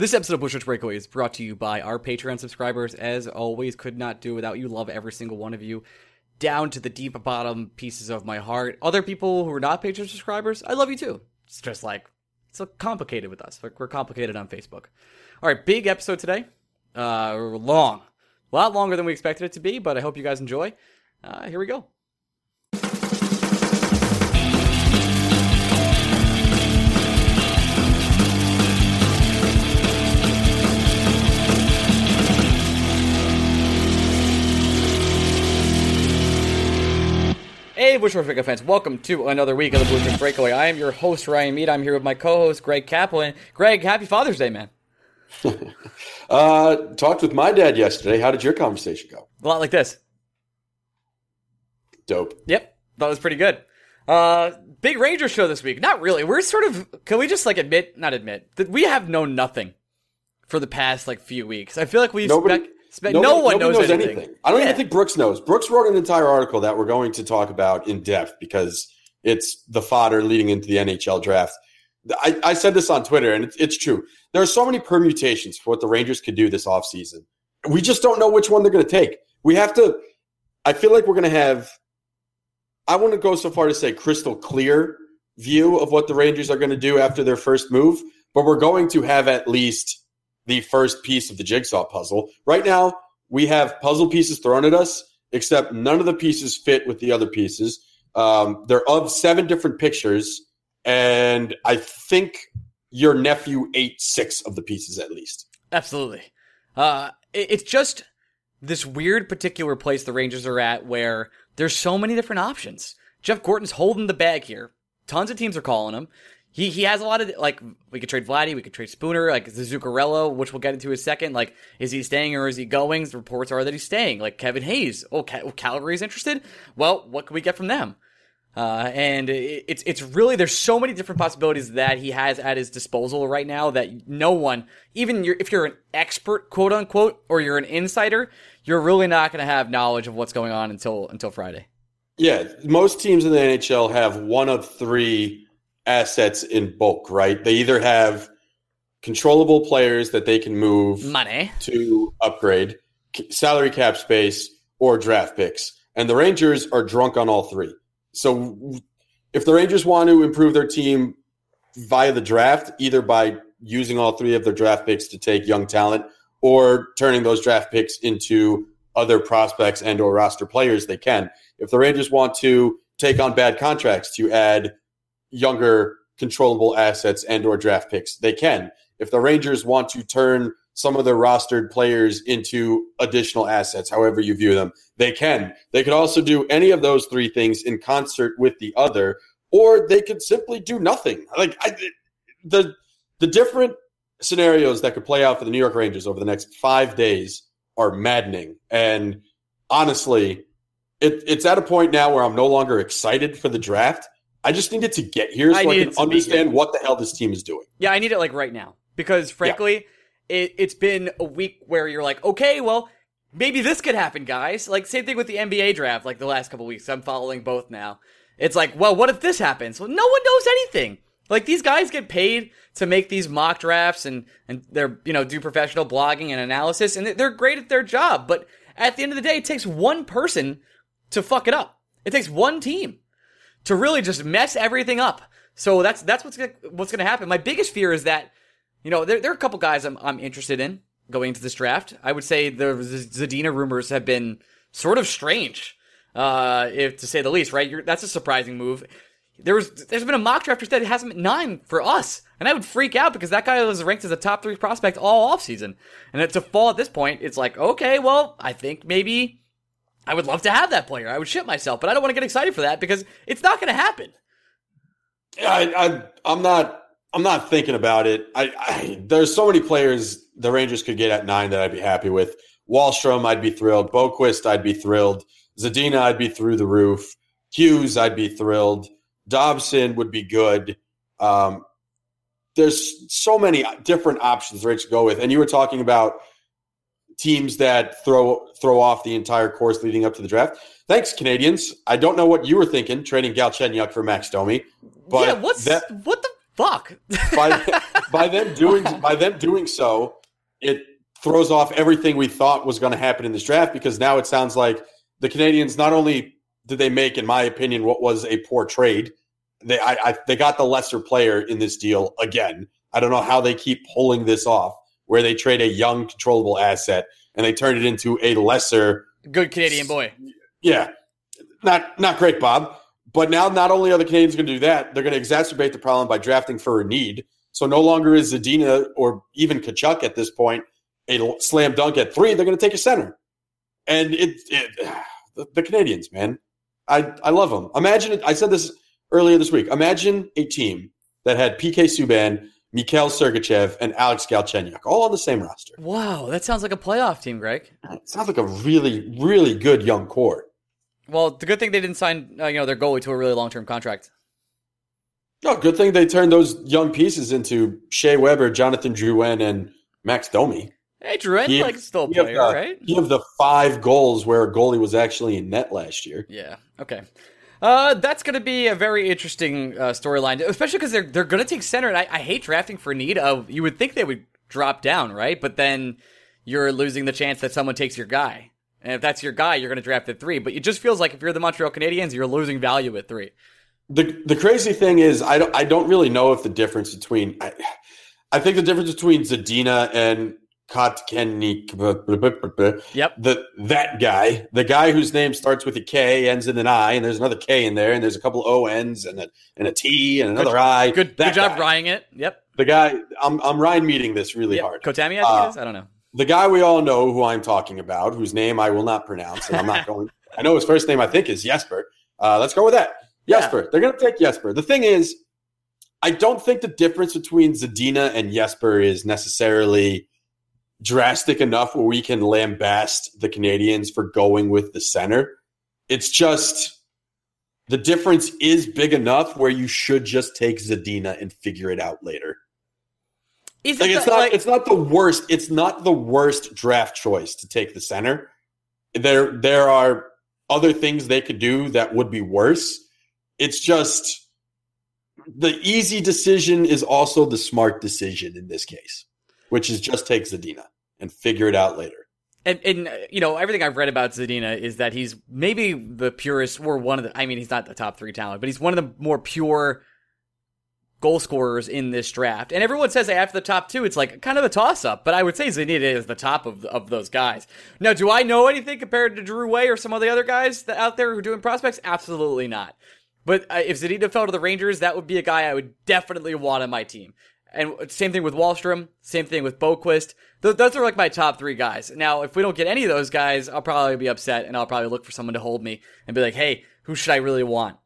This episode of Shirts Breakaway is brought to you by our Patreon subscribers. As always, could not do without you. Love every single one of you, down to the deep bottom pieces of my heart. Other people who are not Patreon subscribers, I love you too. It's just like it's so complicated with us. We're, we're complicated on Facebook. All right, big episode today. Uh, long, a lot longer than we expected it to be, but I hope you guys enjoy. Uh, here we go. Hey, Breakaway fans, welcome to another week of the Blue Breakaway. I am your host, Ryan Mead. I'm here with my co-host, Greg Kaplan. Greg, happy Father's Day, man. uh, talked with my dad yesterday. How did your conversation go? A lot like this. Dope. Yep, that was pretty good. Uh, big Rangers show this week. Not really. We're sort of. Can we just like admit, not admit, that we have known nothing for the past like few weeks. I feel like we've Nobody- spec- spec- Nobody- no one nobody knows, anything. I don't Yeah. even think Brooks knows. Brooks wrote an entire article that we're going to talk about in depth because it's the fodder leading into the NHL draft. I, I said this on Twitter, and it's, it's true. There are so many permutations for what the Rangers could do this offseason. We just don't know which one they're going to take. We have to. I feel like we're going to have. I want to go so far to say crystal clear view of what the Rangers are going to do after their first move, but we're going to have at least the first piece of the jigsaw puzzle. Right now, we have puzzle pieces thrown at us, except none of the pieces fit with the other pieces. Um, they're of seven different pictures, and I think your nephew ate six of the pieces at least. Absolutely. Uh, it- it's just this weird particular place the Rangers are at where there's so many different options. Jeff Gorton's holding the bag here. Tons of teams are calling him. He he has a lot of like we could trade Vladdy, we could trade Spooner, like Zuccarello, which we'll get into in a second. Like, is he staying or is he going? The reports are that he's staying. Like Kevin Hayes. Oh, Cal- Calgary's interested. Well, what can we get from them? Uh, and it, it's it's really there's so many different possibilities that he has at his disposal right now that no one, even your, if you're an expert, quote unquote, or you're an insider, you're really not going to have knowledge of what's going on until until Friday. Yeah, most teams in the NHL have one of three assets in bulk, right? They either have controllable players that they can move Money. to upgrade, salary cap space, or draft picks. And the Rangers are drunk on all three. So if the Rangers want to improve their team via the draft, either by using all three of their draft picks to take young talent or turning those draft picks into other prospects and or roster players, they can. If the Rangers want to take on bad contracts to add younger controllable assets and or draft picks, they can. If the Rangers want to turn some of their rostered players into additional assets, however you view them, they can. They could also do any of those three things in concert with the other, or they could simply do nothing. Like I, the the different scenarios that could play out for the New York Rangers over the next five days are maddening. And honestly, it, it's at a point now where I'm no longer excited for the draft. I just need it to get here so I I, can understand what the hell this team is doing. Yeah, I need it like right now because frankly, it, it's been a week where you're like, okay, well, maybe this could happen, guys. Like same thing with the NBA draft. Like the last couple weeks, I'm following both now. It's like, well, what if this happens? Well, no one knows anything. Like these guys get paid to make these mock drafts and and they're you know do professional blogging and analysis, and they're great at their job. But at the end of the day, it takes one person to fuck it up. It takes one team to really just mess everything up. So that's that's what's gonna, what's going to happen. My biggest fear is that you know there there are a couple guys I'm I'm interested in going into this draft. I would say the Zadina rumors have been sort of strange, uh, if to say the least. Right, You're, that's a surprising move. There was there's been a mock draft that hasn't been nine for us, and I would freak out because that guy was ranked as a top three prospect all offseason. and to fall at this point, it's like okay, well I think maybe I would love to have that player. I would shit myself, but I don't want to get excited for that because it's not going to happen. I, I I'm not I'm not thinking about it. I, I there's so many players the Rangers could get at nine that I'd be happy with. Wahlstrom, I'd be thrilled. Boqvist, I'd be thrilled. Zadina, I'd be through the roof. Hughes, I'd be thrilled. Dobson would be good. Um, there's so many different options Rich go with, and you were talking about teams that throw throw off the entire course leading up to the draft. Thanks, Canadiens. I don't know what you were thinking trading Galchenyuk for Max Domi, but yeah, what's that what the fuck? by by them doing by them doing so, it throws off everything we thought was going to happen in this draft because now it sounds like the Canadiens not only did they make, in my opinion, what was a poor trade, they I, I they got the lesser player in this deal again. I don't know how they keep pulling this off, where they trade a young controllable asset and they turn it into a lesser Good Canadian boy. yeah, not not great, Bob. But now, not only are the Canadiens going to do that, they're going to exacerbate the problem by drafting for a need. So no longer is Zadina or even Tkachuk at this point a slam dunk at three. They're going to take a center, and it, it the, the Canadiens, man, I I love them. Imagine. I said this earlier this week. Imagine a team that had PK Subban, Mikhail Sergachev, and Alex Galchenyuk all on the same roster. Wow, that sounds like a playoff team, Greg. It sounds like a really, really good young core. Well, the good thing they didn't sign, uh, you know, their goalie to a really long term contract. No, good thing they turned those young pieces into Shea Weber, Jonathan Drouin, and Max Domi. Hey, Drouin, He- like still He player, the- right? he of the five goals where a goalie was actually in net last year. Yeah. Okay. Uh, that's going to be a very interesting uh, storyline, especially because they're they're going to take center, and I, I hate drafting for need. Of you would think they would drop down, right? But then you're losing the chance that someone takes your guy, and if that's your guy, you're going to draft at three. But it just feels like if you're the Montreal Canadiens, you're losing value at three. The the crazy thing is, I don't I don't really know if the difference between I, I think the difference between Zadina and Kotkaniemi, Yep. the that guy, the guy whose name starts with a K, ends in an I, and there's another K in there, and there's a couple O N's and a and a T and another I. Good, That good job guy. Ryan it. Yep. The guy, I'm I'm Ryan meeting this really yep. hard. Kotami, I think Uh, it is. I don't know. the guy we all know who I'm talking about, whose name I will not pronounce, and I'm not going. I know his first name I think is Jesper. Uh, let's go with that. Yeah. Jesper. They're going to take Jesper. The thing is, I don't think the difference between Zadina and Jesper is necessarily drastic enough where we can lambast the Canadiens for going with the center. It's just the difference is big enough where you should just take Zadina and figure it out later. Is Like it it's the- not like- it's not the worst it's not the worst draft choice to take the center. There there are other things they could do that would be worse. It's just the easy decision is also the smart decision in this case, which is just take Zadina and figure it out later. And, and uh, you know everything I've read about Zadina is that he's maybe the purest, or one of the. I mean, he's not the top three talent, but he's one of the more pure goal scorers in this draft. And everyone says after the top two, it's like kind of a toss up. But I would say Zadina is the top of of those guys. Now, do I know anything compared to Drew Way or some of the other guys that out there who are doing prospects? Absolutely not. But uh, if Zadina fell to the Rangers, that would be a guy I would definitely want on my team. And same thing with Wahlstrom, same thing with Boqvist. Th- those are like my top three guys. Now, if we don't get any of those guys, I'll probably be upset and I'll probably look for someone to hold me and be like, hey, who should I really want?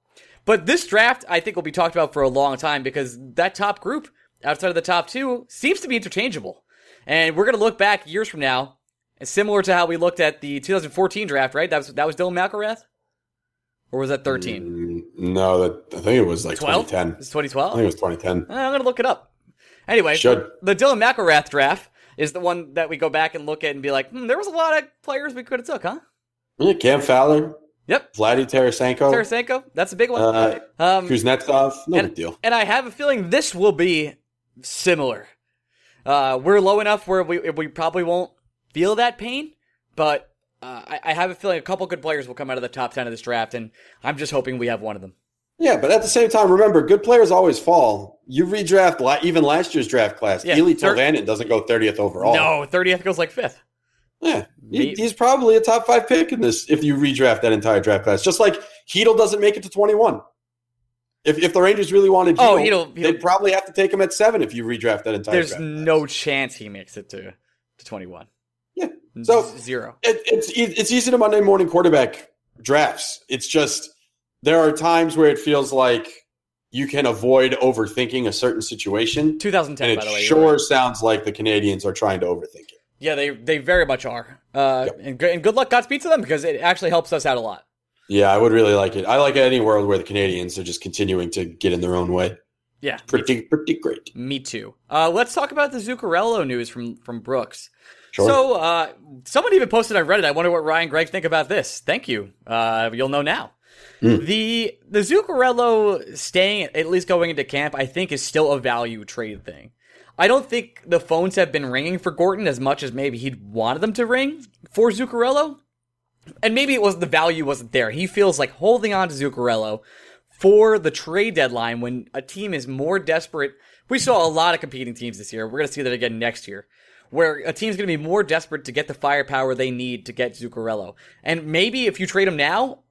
But this draft, I think, will be talked about for a long time because that top group, outside of the top two, seems to be interchangeable. And we're going to look back years from now, similar to how we looked at the 2014 draft, right? That was that was Dylan McIlrath? Or was that 13? Mm, No, that I think it was like 12? 2010. It's I 2012? think it was 2010. I'm gonna look it up. Anyway, Should. the Dylan McIlrath draft is the one that we go back and look at and be like, hmm, there was a lot of players we could have took, huh? Yeah, Cam Fowler, Yep, Vladdy Tarasenko, Tarasenko, that's a big one. uh, um, Kuznetsov, no and, big deal. and I have a feeling this will be similar. Uh, we're low enough where we we probably won't feel that pain, but uh, I, I have a feeling a couple good players will come out of the top ten of this draft, and I'm just hoping we have one of them. Yeah, but at the same time, remember, good players always fall. You redraft even last year's draft class. Yeah, Eli thir- Tolvanen doesn't go 30th overall. No, 30th goes like fifth. Yeah, he- he's probably a top five pick in this if you redraft that entire draft class. Just like Chytil doesn't make it to 21. If, if the Rangers really wanted Oh, Chytil, Chytil- Chytil- they'd probably have to take him at seven if you redraft that entire There's no chance he makes it to to 21. Yeah. So- zero. It, it's, it's easy to Monday morning quarterback drafts. It's just there are times where it feels like you can avoid overthinking a certain situation. 2010, And by it the way. sure right. sounds like the Canadiens are trying to overthink it. Yeah, they they very much are. Uh, Yep. and, good, and good luck Godspeed to them because it actually helps us out a lot. Yeah, I would really like it. I like any world where the Canadiens are just continuing to get in their own way. Yeah, Pretty, pretty great. me too. Uh, let's talk about the Zuccarello news from from Brooks. Sure. So, uh, someone even posted on Reddit. I wonder what Ryan Gregg think about this. Thank you. Uh, you'll know now. Hmm. The the Zuccarello staying at least going into camp, I think, is still a value trade thing. I don't think the phones have been ringing for Gorton as much as maybe he'd wanted them to ring for Zuccarello. And maybe it was the value wasn't there. He feels like holding on to Zuccarello for the trade deadline when a team is more desperate. We saw a lot of competing teams this year. We're going to see that again next year, where a team's going to be more desperate to get the firepower they need to get Zuccarello. And maybe if you trade him now,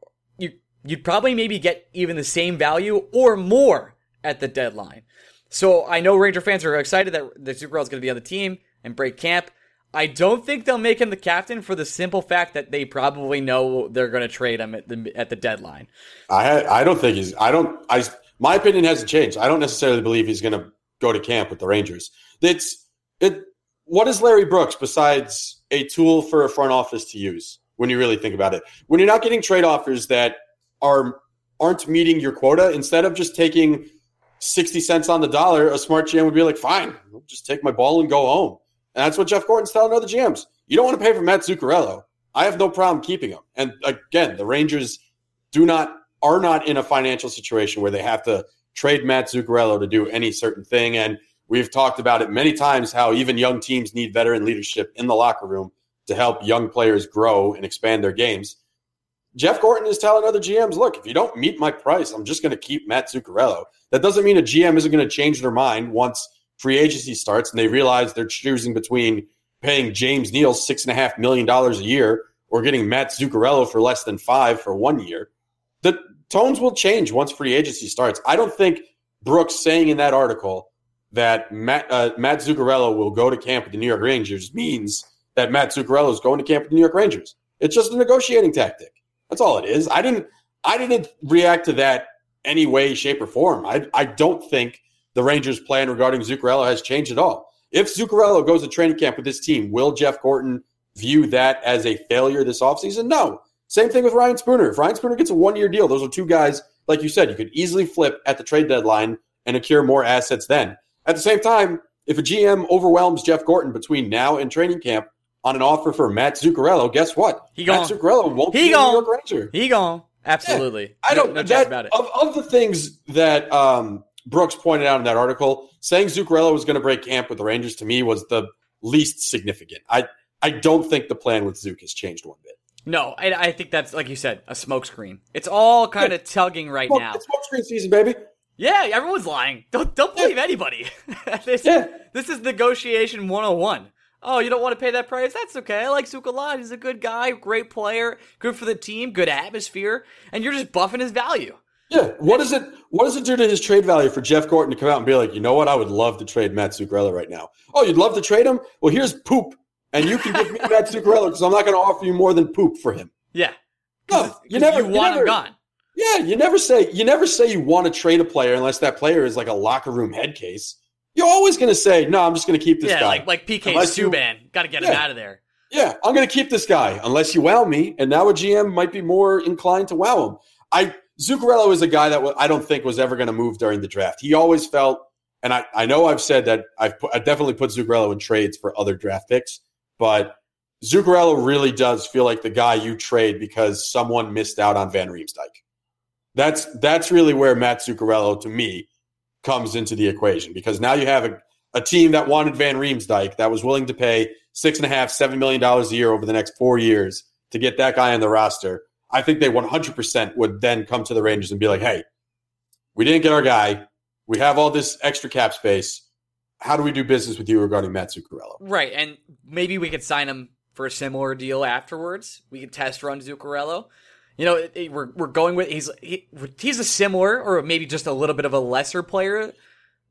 you'd probably maybe get even the same value or more at the deadline. So I know Ranger fans are excited that that Zuccarello is going to be on the team and break camp. I don't think they'll make him the captain for the simple fact that they probably know they're going to trade him at the at the deadline. I I don't think he's. I don't. I my opinion hasn't changed. I don't necessarily believe he's going to go to camp with the Rangers. It's it. What is Larry Brooks besides a tool for a front office to use? When you really think about it, when you're not getting trade offers that are aren't meeting your quota, instead of just taking sixty cents on the dollar, a smart GM would be like, "Fine, I'll just take my ball and go home." And that's what Jeff Gorton's telling other GMs. You don't want to pay for Matt Zuccarello. I have no problem keeping him. And again, the Rangers do not are not in a financial situation where they have to trade Matt Zuccarello to do any certain thing. And we've talked about it many times how even young teams need veteran leadership in the locker room to help young players grow and expand their games. Jeff Gorton is telling other GMs, look, if you don't meet my price, I'm just going to keep Matt Zuccarello. That doesn't mean a GM isn't going to change their mind once free agency starts and they realize they're choosing between paying James Neal six and a half million dollars a year or getting Matt Zuccarello for less than five for one year. The tones will change once free agency starts. I don't think Brooks saying in that article that Matt, uh, Matt Zuccarello will go to camp with the New York Rangers means that Matt Zuccarello is going to camp with the New York Rangers. It's just a negotiating tactic. That's all it is. I didn't I didn't react to that any way, shape, or form. I I don't think the Rangers' plan regarding Zuccarello has changed at all. If Zuccarello goes to training camp with this team, will Jeff Gorton view that as a failure this offseason? No. Same thing with Ryan Spooner. If Ryan Spooner gets a one year deal, those are two guys, like you said, you could easily flip at the trade deadline and acquire more assets then. At the same time, if a GM overwhelms Jeff Gorton between now and training camp on an offer for Matt Zuccarello, guess what? He Matt gone. Zuccarello won't He be gone. a New York Ranger. He gone. Absolutely. Yeah, I don't no, no that, about it. Of, of the things that um, Brooks pointed out in that article, saying Zuccarello was going to break camp with the Rangers to me was the least significant. I I don't think the plan with Zook has changed one bit. No, I, I think that's like you said, a smokescreen. It's all kind of tugging right Smoke- now. It's smoke screen season, baby. Yeah, everyone's lying. Don't don't believe anybody. this, Yeah. this is negotiation 101. Oh, you don't want to pay that price? That's okay. I like Zuka a lot. He's a good guy, great player, good for the team, good atmosphere, and you're just buffing his value. Yeah. What does it what does it do to his trade value for Jeff Gorton to come out and be like, you know what, I would love to trade Matt Zuccarello right now. Oh, you'd love to trade him? Well, here's poop. And you can give me Matt Zuccarello because I'm not going to offer you more than poop for him. Yeah. No, you never you want never, him gone. Yeah, you never say you never say you want to trade a player unless that player is like a locker room head case. You're always going to say, "No, I'm just going to keep this Yeah, guy." like like PK Subban. Got to get him out of there. yeah, I'm going to keep this guy unless you wow me. And now a GM might be more inclined to wow him. I Zuccarello is a guy that I don't think was ever going to move during the draft. He always felt, and I, I know I've said that I've put, I definitely put Zuccarello in trades for other draft picks, but Zuccarello really does feel like the guy you trade because someone missed out on Van Riemsdyk. That's that's really where Matt Zuccarello to me comes into the equation because now you have a, a team that wanted Van Riemsdyk that was willing to pay six and a half, seven million dollars a year over the next four years to get that guy on the roster. I think they 100% would then come to the Rangers and be like, hey, we didn't get our guy. We have all this extra cap space. How do we do business with you regarding Matt Zuccarello? Right, and maybe we could sign him for a similar deal afterwards. We could test run Zuccarello. You know, it, it- we're we're going with he's he, he's a similar or maybe just a little bit of a lesser player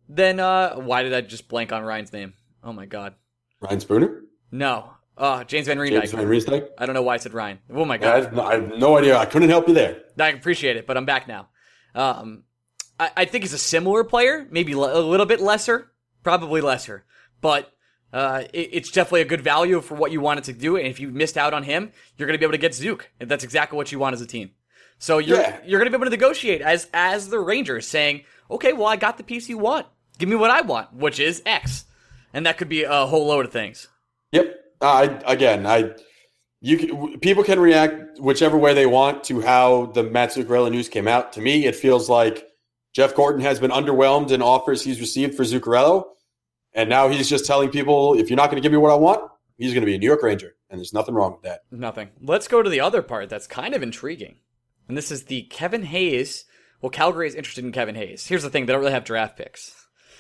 than uh why did I just blank on Ryan's name? Oh my god. Ryan Spooner? No. Uh James Van Riemsdyk. James Van Riemsdyk? I don't know why I said Ryan. Oh my I god. have, no, I have no idea. I couldn't help you there. I appreciate it, but I'm back now. Um, I, I think he's a similar player, maybe le- a little bit lesser, probably lesser, but uh, it, it's definitely a good value for what you wanted to do. And if you missed out on him, you're going to be able to get Zook, and that's exactly what you want as a team. So you're Yeah. you're going to be able to negotiate as as the Rangers, saying, "Okay, well, I got the piece you want. Give me what I want, which is X," and that could be a whole load of things. Yep. I again, I you can, people can react whichever way they want to how the Matt Zuccarello news came out. To me, it feels like Jeff Gorton has been underwhelmed in offers he's received for Zuccarello, And now he's just telling people, if you're not going to give me what I want, he's going to be a New York Ranger. And there's nothing wrong with that. Nothing. Let's go to the other part that's kind of intriguing. And this is the Kevin Hayes. Well, Calgary is interested in Kevin Hayes. Here's the thing they don't really have draft picks.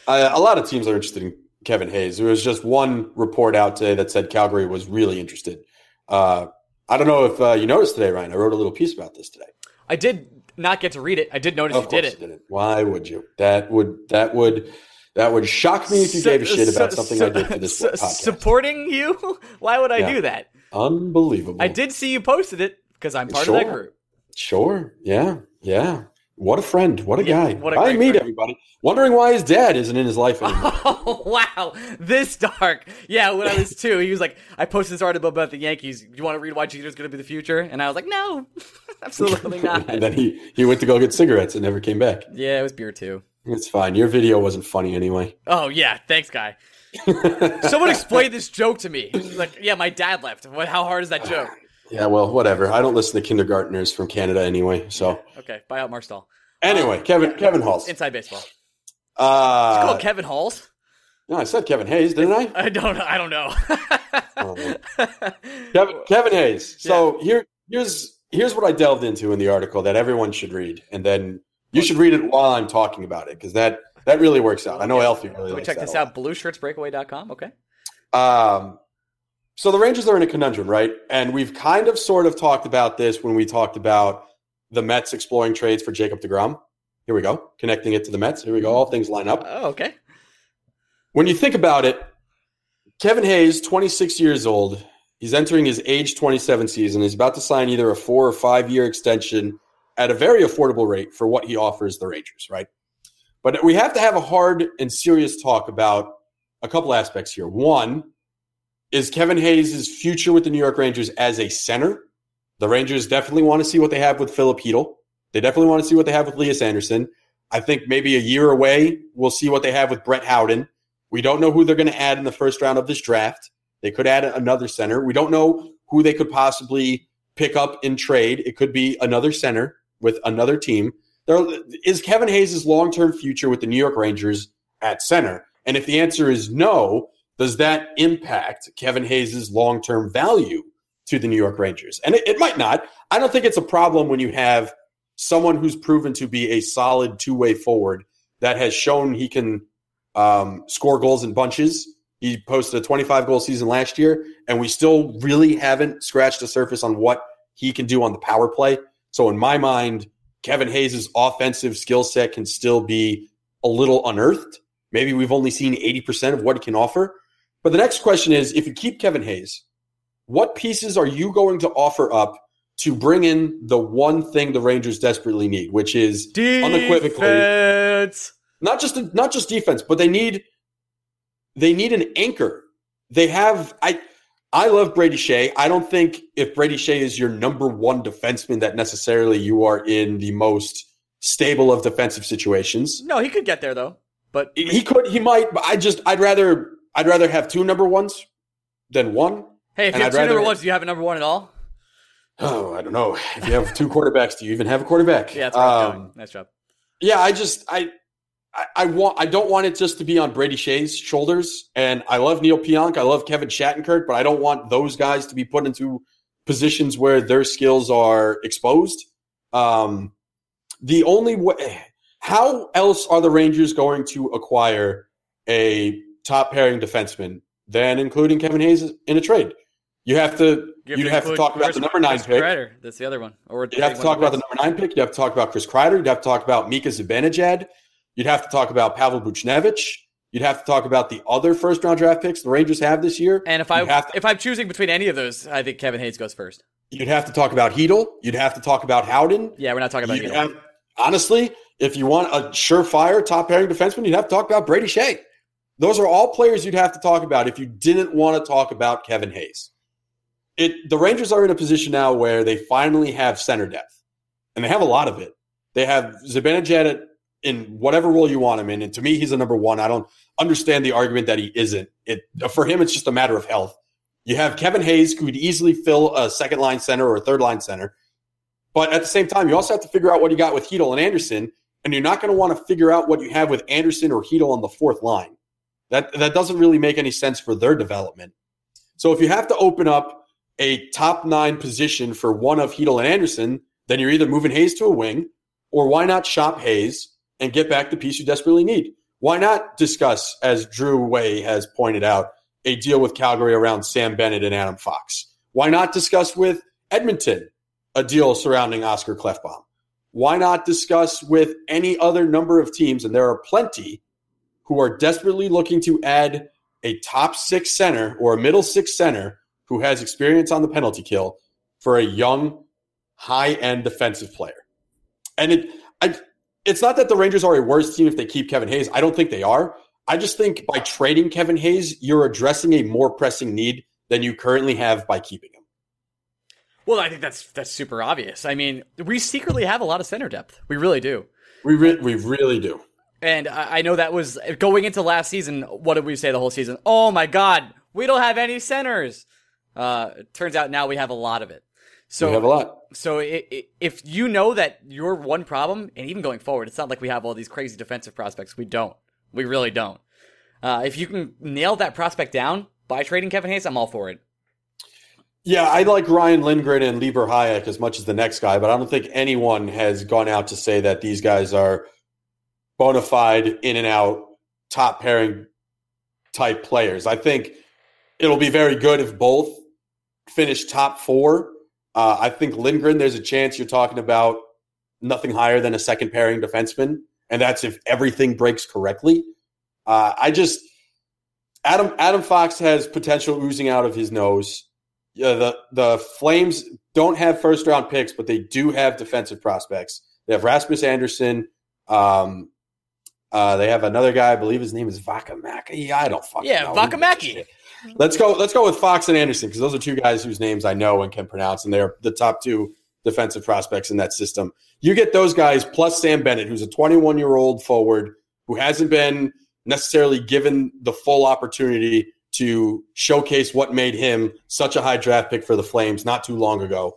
Uh, a lot of teams are interested in Kevin Hayes. There was just one report out today that said Calgary was really interested. Uh, I don't know if uh, you noticed today, Ryan. I wrote a little piece about this today. I did not get to read it. I did notice Of you did it. you didn't. Why would you? That would that would that would shock me if you gave a shit about something I did for this podcast. Supporting you? Why would I Yeah. do that? Unbelievable. I did see you posted it because I'm part of Sure. that group. Sure. Yeah. Yeah. What a friend. What a Yeah, guy. what a I meet friend. everybody. Wondering why his dad isn't in his life anymore. Oh wow, this dark. Yeah, when I was two, he was like, I posted this article about the Yankees. Do you want to read why Jeter's going to be the future? And I was like, no, absolutely not. and then he, he went to go get cigarettes and never came back. yeah, it was beer too. It's fine. Your video wasn't funny anyway. Oh yeah, thanks, guy. Someone explained this joke to me. Like, yeah, my dad left. What? How hard is that joke? Yeah, well, whatever. I don't listen to kindergartners from Canada anyway. So Okay, buy out Marstall. anyway, Kevin Kevin Halls. Inside baseball. Uh, It's called Kevin Halls. no, I said Kevin Hayes, didn't I? I don't. I don't know. Oh, Kevin, Kevin Hayes. So here, here's here's what I delved into in the article that everyone should read, and then you should read it while I'm talking about it because that that really works out. I know Elfie really Let me check this out. BlueShirtsBreakaway.com. Okay. Um, so the Rangers are in a conundrum, right? And we've kind of sort of talked about this when we talked about the Mets exploring trades for Jacob DeGrom. Here we go, connecting it to the Mets. Here we go. All things line up. Oh, okay. When you think about it, Kevin Hayes, 26 years old, he's entering his age 27 season. He's about to sign either a four or five year extension at a very affordable rate for what he offers the Rangers, right? But we have to have a hard and serious talk about a couple aspects here. One is Kevin Hayes' future with the New York Rangers as a center. The Rangers definitely want to see what they have with Philip Chytil. They definitely want to see what they have with Elias Andersson. I think maybe a year away, we'll see what they have with Brett Howden. We don't know who they're going to add in the first round of this draft. They could add another center. We don't know who they could possibly pick up in trade. It could be another center with another team. There is Kevin Hayes' long-term future with the New York Rangers at center. And if the answer is no, does that impact Kevin Hayes' long-term value to the New York Rangers? And it, it might not. I don't think it's a problem when you have someone who's proven to be a solid two-way forward that has shown he can um, score goals in bunches. He posted a 25 goal season last year, and we still really haven't scratched the surface on what he can do on the power play. So, in my mind, Kevin Hayes' offensive skill set can still be a little unearthed. Maybe we've only seen 80% of what he can offer. But the next question is if you keep Kevin Hayes, what pieces are you going to offer up to bring in the one thing the Rangers desperately need, which is unequivocally not just not just defense, but they need they need an anchor. They have I I love Brady Skjei. I don't think if Brady Skjei is your number one defenseman that necessarily you are in the most stable of defensive situations. No, he could get there though. But He could, he might, but I just I'd rather I'd rather have two number ones than one. hey, if and you have I'd two number ones, do you have a number one at all? Oh, I don't know. If you have two quarterbacks, do you even have a quarterback? Yeah, that's right. Um, nice job. yeah, I just I, I I want I don't want it just to be on Brady Skjei's shoulders. And I love Neal Pionk, I love Kevin Shattenkirk, but I don't want those guys to be put into positions where their skills are exposed. Um, the only way, how else are the Rangers going to acquire a top pairing defenseman than including Kevin Hayes in a trade? You have to You have to include talk about the number nine Chris pick. Kreider. That's the other one. Or You'd have to talk about the number nine pick. You'd have to talk about Chris Kreider. You'd have to talk about Mika Zibanejad. You'd have to talk about Pavel Buchnevich. You'd have to talk about the other first round draft picks the Rangers have this year. And if I to, if I'm choosing between any of those, I think Kevin Hayes goes first. You'd have to talk about Chytil. You'd have to talk about Howden. Yeah, we're not talking about You'd honestly, if you want a surefire top pairing defenseman, you'd have to talk about Brady Skjei. Those are all players you'd have to talk about if you didn't want to talk about Kevin Hayes. It the Rangers are in a position now where they finally have center depth, and they have a lot of it. They have Zibanejad in whatever role you want him in, and to me, he's a number one. I don't understand the argument that he isn't. It for him, it's just a matter of health. You have Kevin Hayes, who could easily fill a second line center or a third line center. But at the same time, you also have to figure out what you got with Chytil and Andersson, and you're not going to want to figure out what you have with Andersson or Chytil on the fourth line. That that doesn't really make any sense for their development. So if you have to open up a top nine position for one of Chytil and Andersson, then you're either moving Hayes to a wing, or why not shop Hayes and get back the piece you desperately need? Why not discuss, as Drew Way has pointed out, a deal with Calgary around Sam Bennett and Adam Fox? Why not discuss with Edmonton a deal surrounding Oscar Klefbom? Why not discuss with any other number of teams, and there are plenty, who are desperately looking to add a top six center or a middle six center who has experience on the penalty kill for a young, high end defensive player? And it, I, it's not that the Rangers are a worse team if they keep Kevin Hayes. I don't think they are. I just think by trading Kevin Hayes, you're addressing a more pressing need than you currently have by keeping him. Well, I think that's that's super obvious. I mean, we secretly have a lot of center depth. We really do. We re- we really do. And I, I know that was going into last season. What did we say the whole season? Oh my God, we don't have any centers. Uh, turns out now we have a lot of it. So we have a lot. So it, it, if you know that your one problem, and even going forward, it's not like we have all these crazy defensive prospects. We don't. We really don't. Uh, if you can nail that prospect down by trading Kevin Hayes, I'm all for it. Yeah, I like Ryan Lindgren and Libor Hajek as much as the next guy, but I don't think anyone has gone out to say that these guys are bona fide in and out top pairing type players. I think it'll be very good if both finish top four. Uh, I think Lindgren, there's a chance you're talking about nothing higher than a second pairing defenseman, and that's if everything breaks correctly. Uh, I just Adam Adam Fox has potential oozing out of his nose yeah, the the Flames don't have first round picks, but they do have defensive prospects. They have Rasmus Andersson. Um, uh, they have another guy. I believe his name is Vakamaki. I don't fucking yeah, know. Vakamaki. Let's go. Let's go with Fox and Andersson because those are two guys whose names I know and can pronounce, and they're the top two defensive prospects in that system. You get those guys plus Sam Bennett, who's a 21 year old forward who hasn't been necessarily given the full opportunity to showcase what made him such a high draft pick for the Flames not too long ago.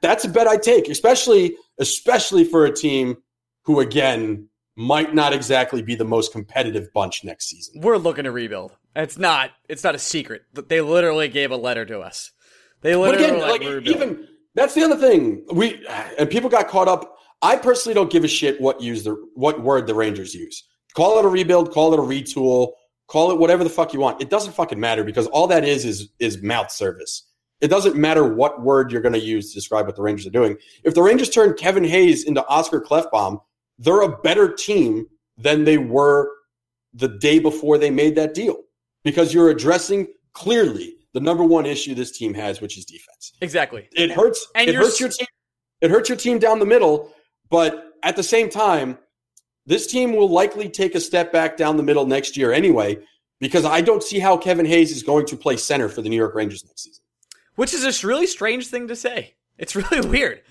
That's a bet I take, especially especially for a team who again might not exactly be the most competitive bunch next season. We're looking to rebuild. It's not it's not a secret. They literally gave a letter to us. They literally but again, like, like even that's the other thing. We and people got caught up. I personally don't give a shit what use the what word the Rangers use. Call it a rebuild, call it a retool, Call it whatever the fuck you want. It doesn't fucking matter because all that is is is mouth service. It doesn't matter what word you're going to use to describe what the Rangers are doing. If the Rangers turn Kevin Hayes into Oscar Klefbom, they're a better team than they were the day before they made that deal because you're addressing clearly the number one issue this team has, which is defense. Exactly. It hurts. And it hurts your team. It hurts your team down the middle, but at the same time, this team will likely take a step back down the middle next year anyway, because I don't see how Kevin Hayes is going to play center for the New York Rangers next season. Which is a really strange thing to say. It's really weird.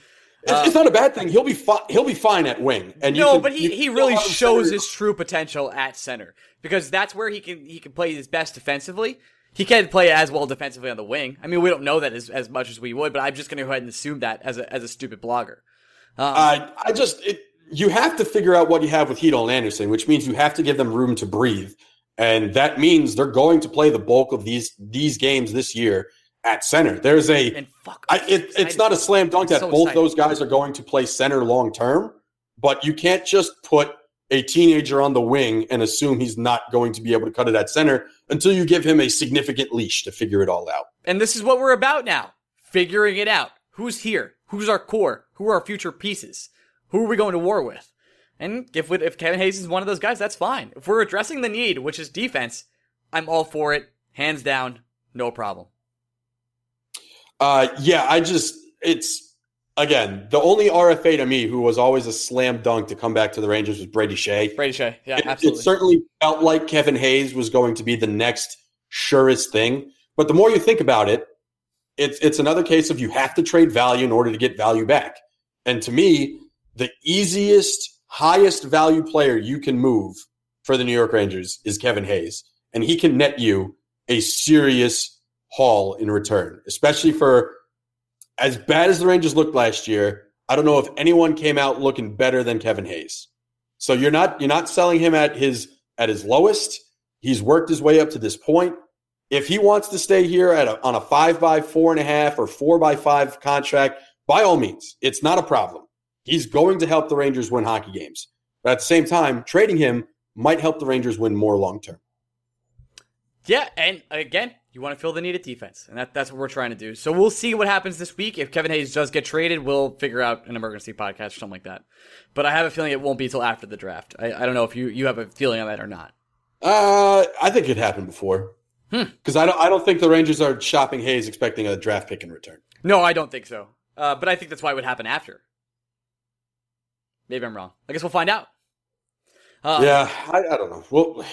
It's, uh, it's not a bad thing. He'll be fi- he'll be fine at wing. And no, can, but he, he really shows his true potential at center because that's where he can he can play his best defensively. He can't play as well defensively on the wing. I mean, we don't know that as, as much as we would, but I'm just going to go ahead and assume that as a as a stupid blogger. Um, I I just it, you have to figure out what you have with Chytil and Andersson, which means you have to give them room to breathe. And that means they're going to play the bulk of these these games this year at center. There's a and fuck, I, it, it's not a slam dunk that so both excited. those guys are going to play center long term, but you can't just put a teenager on the wing and assume he's not going to be able to cut it at center until you give him a significant leash to figure it all out. And this is what we're about now figuring it out. Who's here? Who's our core? Who are our future pieces? Who are we going to war with? And if if Kevin Hayes is one of those guys, that's fine. If we're addressing the need, which is defense, I'm all for it, hands down, no problem. Uh, yeah, I just it's again the only RFA to me who was always a slam dunk to come back to the Rangers was Brady Skjei. Brady Skjei, yeah, it, absolutely. It certainly felt like Kevin Hayes was going to be the next surest thing, but the more you think about it, it's it's another case of you have to trade value in order to get value back. And to me, the easiest, highest value player you can move for the New York Rangers is Kevin Hayes. And he can net you a serious haul in return, especially for as bad as the Rangers looked last year. I don't know if anyone came out looking better than Kevin Hayes. So you're not you're not selling him at his at his lowest, He's worked his way up to this point. If he wants to stay here at a, on a five by four and a half or four by five contract, by all means, it's not a problem. He's going to help the Rangers win hockey games. But at the same time, trading him might help the Rangers win more long term. Yeah, and again, you want to fill the need at defense, and that, that's what we're trying to do. So we'll see what happens this week. If Kevin Hayes does get traded, we'll figure out an emergency podcast or something like that. But I have a feeling it won't be until after the draft. I, I don't know if you, you have a feeling on that or not. Uh, I think it happened before. Because hmm. I don't, I don't think the Rangers are shopping Hayes expecting a draft pick in return. No, I don't think so. Uh, but I think that's why it would happen after. Maybe I'm wrong. I guess we'll find out. Um, yeah, I, I, don't know. Well,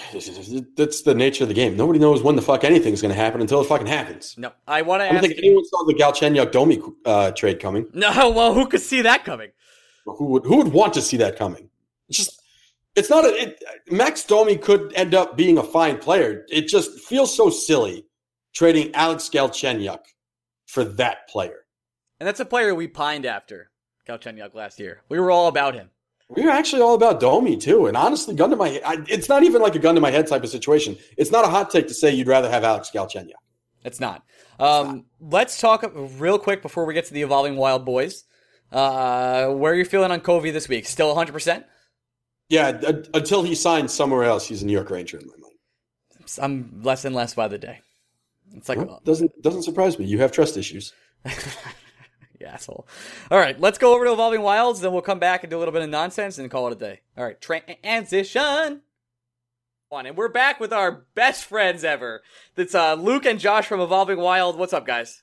that's the nature of the game. Nobody knows when the fuck anything's going to happen until it fucking happens. No, I want to. I don't think anyone saw the Galchenyuk Domi uh, trade coming. No, well, who could see that coming? Who would who would want to see that coming? It's just it's not a it, Max Domi could end up being a fine player. It just feels so silly trading Alex Galchenyuk for that player. And that's a player we pined after Galchenyuk last year. We were all about him. We were actually all about Domi too, and honestly, gun to my head, it's not even like a gun to my head type of situation. It's not a hot take to say you'd rather have Alex Galchenyuk. It's not. Um, it's not. Let's talk real quick before we get to the evolving wild boys. Uh, where are you feeling on Kovy this week? Still 100. percent yeah, until he signs somewhere else, he's a New York Ranger in my mind. I'm less and less by the day. It's like well, doesn't doesn't surprise me. You have trust issues. you asshole. All right, let's go over to Evolving Wilds, then we'll come back and do a little bit of nonsense and call it a day. All right, transition. On and we're back with our best friends ever. That's uh, Luke and Josh from Evolving Wild. What's up, guys?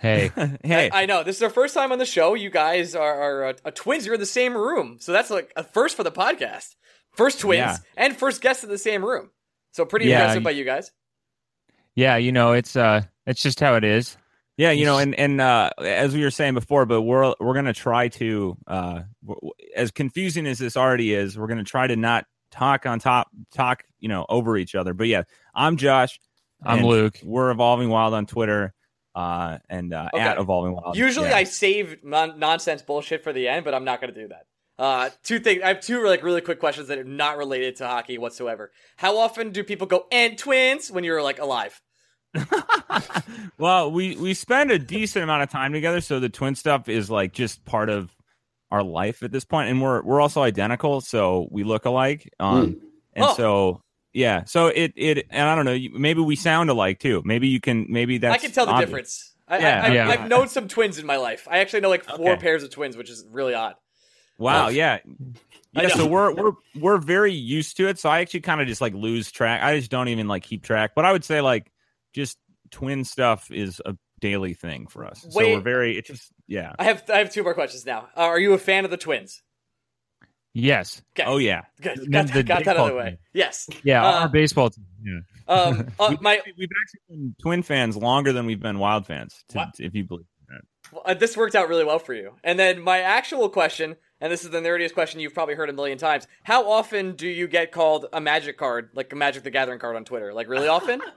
Hey, hey! I, I, know this is our first time on the show. You guys are, are uh, twins. You're in the same room, so that's like a first for the podcast. First twins yeah. and first guests in the same room. So pretty yeah, impressive by you guys. Yeah, you know it's uh it's just how it is. Yeah, you know, and and uh, as we were saying before, but we're we're gonna try to uh, as confusing as this already is, we're gonna try to not talk on top, talk you know over each other. But yeah, I'm Josh. I'm Luke. We're evolving wild on Twitter uh, and uh, okay. at Evolving Wild. Usually, yeah. I save non- nonsense bullshit for the end, but I'm not going to do that. Uh, two things. I have two like really quick questions that are not related to hockey whatsoever. How often do people go and twins when you're like alive? well, we we spend a decent amount of time together, so the twin stuff is like just part of our life at this point, and we're we're also identical, so we look alike. Um, mm. and oh. so yeah. So it it and I don't know. Maybe we sound alike too. Maybe you can. Maybe that's. I can tell the obvious. difference. I, yeah, I, yeah. I've known some twins in my life. I actually know like four okay. pairs of twins, which is really odd. Wow. Yeah. Yeah. So we're we're we're very used to it. So I actually kind of just like lose track. I just don't even like keep track. But I would say like just twin stuff is a daily thing for us. Wait, so we're very. It's just yeah. I have I have two more questions now. Uh, are you a fan of the twins? Yes. Okay. Oh yeah. Good. Got, the, got that out of the way. Team. Yes. Yeah, uh, our baseball team. Yeah. Um, uh, we've, my, we've actually been Twin fans longer than we've been Wild fans, to, if you believe that. Well, uh, this worked out really well for you. And then my actual question, and this is the nerdiest question you've probably heard a million times: How often do you get called a Magic card, like a Magic the Gathering card on Twitter? Like really often?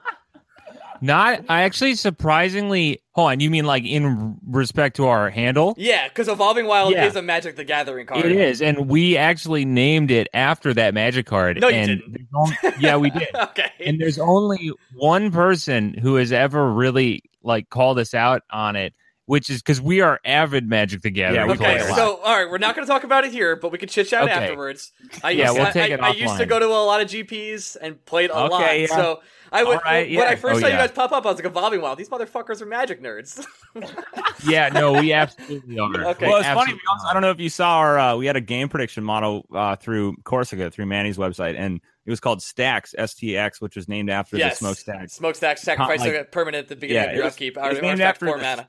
Not, I actually surprisingly. Hold on, you mean like in respect to our handle? Yeah, because Evolving Wild yeah. is a Magic the Gathering card. It is, and we actually named it after that Magic card. No, you and didn't. Only, yeah, we did. okay. And there's only one person who has ever really like called us out on it, which is because we are avid Magic the Gathering. Yeah, okay, so all right, we're not going to talk about it here, but we can chit chat okay. afterwards. I yeah, used, we'll take I, it I, I used to go to a lot of GPs and played a okay, lot. Yeah. So I would right, yeah. when I first oh, saw yeah. you guys pop up, I was like, "Evolving Wild, these motherfuckers are magic nerds." yeah, no, we absolutely are. Okay. Well, it's funny. We also, I don't know if you saw our uh, we had a game prediction model uh, through Corsica through Manny's website, and it was called Stacks STX, which was named after yes. the smokestack. Smokestack sacrifice like, permanent at the beginning yeah, of your was, upkeep. It was named after four the, mana.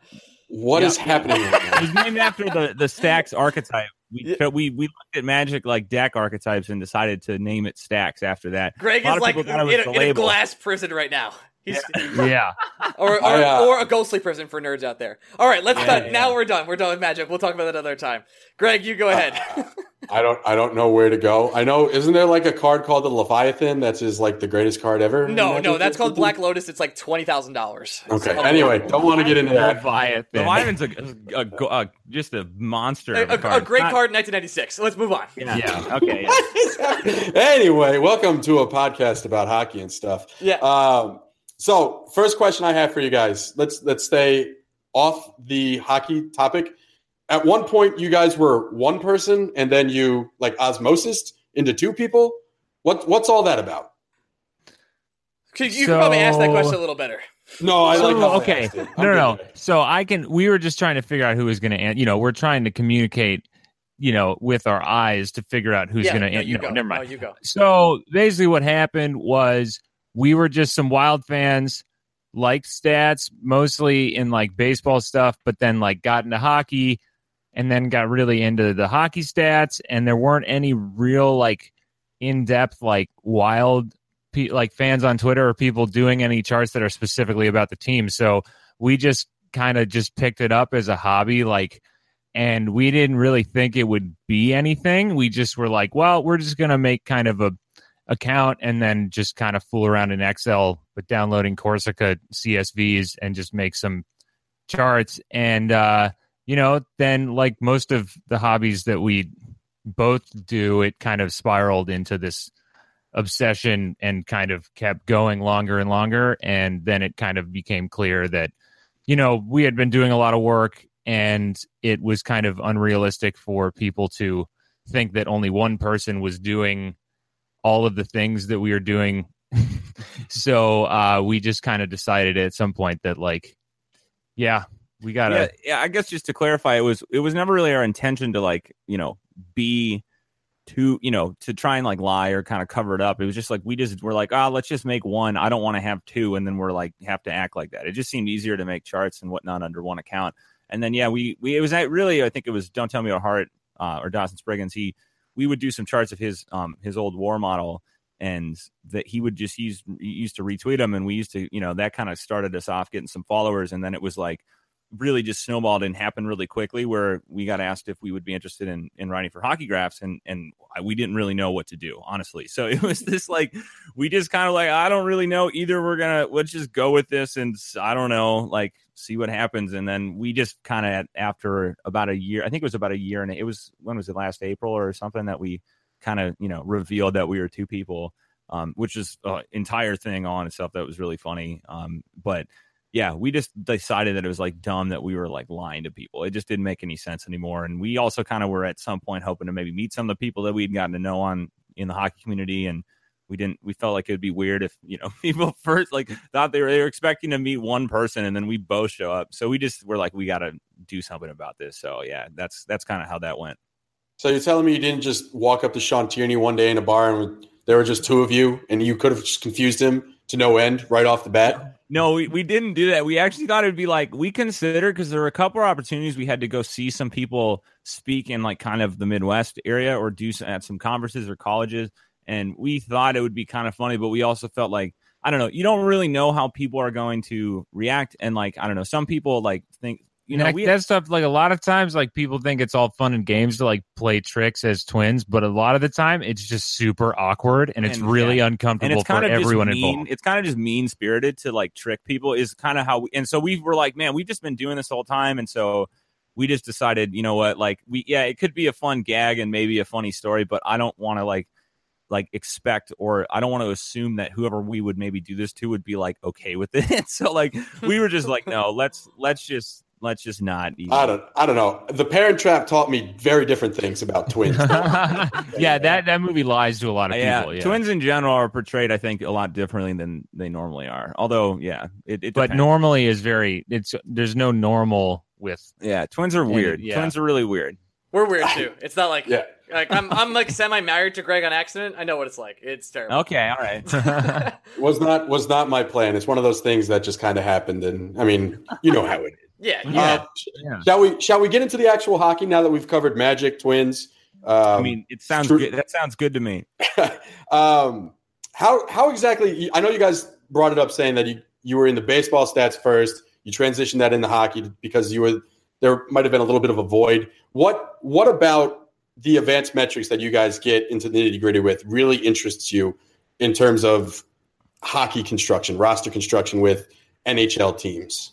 What is happening? Right it was named after the the Stacks archetype we, yeah. we we looked at Magic like deck archetypes and decided to name it Stacks after that. Greg is like in, in, a glass prison right now. He's, yeah. or or, I, uh, or a ghostly prison for nerds out there. All right, let's Yeah, done. yeah, Now we're done. We're done with magic. We'll talk about that another time. Greg, you go ahead. I don't I don't know where to go. I know isn't there like a card called the Leviathan that's is like the greatest card ever? no, no, that's called? Black Lotus. It's like twenty thousand dollars. Okay. Anyway, don't want to get into that. Leviathan. Leviathan's a, a, a, a- just a monster. A, of a- a card. great Not- card in 1996. Let's move on. Yeah. yeah. Okay. Yeah. anyway, welcome to a podcast about hockey and stuff. Yeah. Um, so first question I have for you guys. Let's let's stay off the hockey topic. At one point, you guys were one person, and then you like osmosis into two people. What what's all that about? Could- You can probably ask that question a little better. No, I like. So, how I okay. asked. No, no, no. So I can. We were just trying to figure out who was going to. You know, we're trying to communicate. You know, with our eyes to figure out who's yeah, going no, to. you, You know, go. never No, mind. you go. So basically, what happened was we were just some wild fans, liked stats mostly in like baseball stuff, but then like got into hockey, and then got really into the hockey stats, and there weren't any real like in depth like wild pe- like fans on Twitter or people doing any charts that are specifically about the team. So we just kind of just picked it up as a hobby, like, and we didn't really think it would be anything. We just were like, well, we're just gonna make kind of a account and then just kind of fool around in Excel with downloading Corsica CSVs and just make some charts. And uh, you know, then like most of the hobbies that we both do, it kind of spiraled into this obsession and kind of kept going longer and longer. And then it kind of became clear that, you know, we had been doing a lot of work and it was kind of unrealistic for people to think that only one person was doing all of the things that we are doing. so uh, we just kind of decided at some point that, like, yeah, we got to. yeah, yeah. I guess just to clarify, it was it was never really our intention to like you know be too you know to try and like lie or kind of cover it up. It was just like we just were like, oh, let's just make one. I don't want to have two, and then we're like have to act like that. It just seemed easier to make charts and whatnot under one account. And then yeah, we we it was really I think it was don't tell me your heart uh, or Dawson Sprigings. He we would do some charts of his um his old war model and that he would just use used to retweet them and we used to you know that kind of started us off getting some followers. And then it was like really just snowballed and happened really quickly where we got asked if we would be interested in in writing for hockey graphs and and we didn't really know what to do honestly. So it was this like we just kind of like i don't really know. Either we're gonna let's just go with this and i don't know like see what happens. And then we just kind of after about a year i think it was about a year and it was when was it last april or something that we kind of you know revealed that we were two people um, which is an entire thing on itself that was really funny um, but yeah, we just decided that it was like dumb that we were like lying to people. It just didn't make any sense anymore. And we also kind of were at some point hoping to maybe meet some of the people that we'd gotten to know on in the hockey community. And we didn't, we felt like it would be weird if, you know, people first like thought they were, they were expecting to meet one person and then we both show up. So we just were like, we got to do something about this. So yeah, that's, that's kind of how that went. So you're telling me you didn't just walk up to Sean Tierney one day in a bar and there were just two of you, and you could have just confused him to no end right off the bat? No, we, we didn't do that. We actually thought it'd be like we considered because there were a couple of opportunities we had to go see some people speak in like kind of the Midwest area or do some, at some conferences or colleges, and we thought it would be kind of funny, but we also felt like I don't know, you don't really know how people are going to react, and like I don't know, some people like think you know that, we that stuff like a lot of times like people think it's all fun and games to like play tricks as twins but a lot of the time it's just super awkward and it's And, really yeah. uncomfortable and it's kind for of everyone mean, involved It's kind of just mean spirited to like trick people. Is kind of how we. And so we were like, man, we've just been doing this the whole time, and so we just decided, you know what, like we, yeah, it could be a fun gag and maybe a funny story, but I don't want to like like expect or I don't want to assume that whoever we would maybe do this to would be like okay with it. so like we were just like, no, let's let's just let's just not. Even. I don't. I don't know. The Parent Trap taught me very different things about twins. yeah that that movie lies to a lot of yeah, people yeah twins in general are portrayed, I think, a lot differently than they normally are. Although, yeah, it, it but normally is very it's there's no normal with Yeah, twins are weird. yeah. Twins are really weird. We're weird too. It's not like yeah. like I'm I'm like semi married to Greg on accident. I know what it's like. It's terrible. Okay, all right. was not was not my plan. It's one of those things that just kind of happened, and I mean, you know how it is. Yeah, Yeah. yeah. Uh, Yeah. Shall we? Shall we get into the actual hockey now that we've covered Magic, Twins? Um, I mean, it sounds true- good. That sounds good to me. um, how how exactly? I know you guys brought it up saying that you you were in the baseball stats first. You transitioned that into hockey because you were there might have been a little bit of a void. What what about the advanced metrics that you guys get into the nitty gritty with really interests you in terms of hockey construction, roster construction with NHL teams?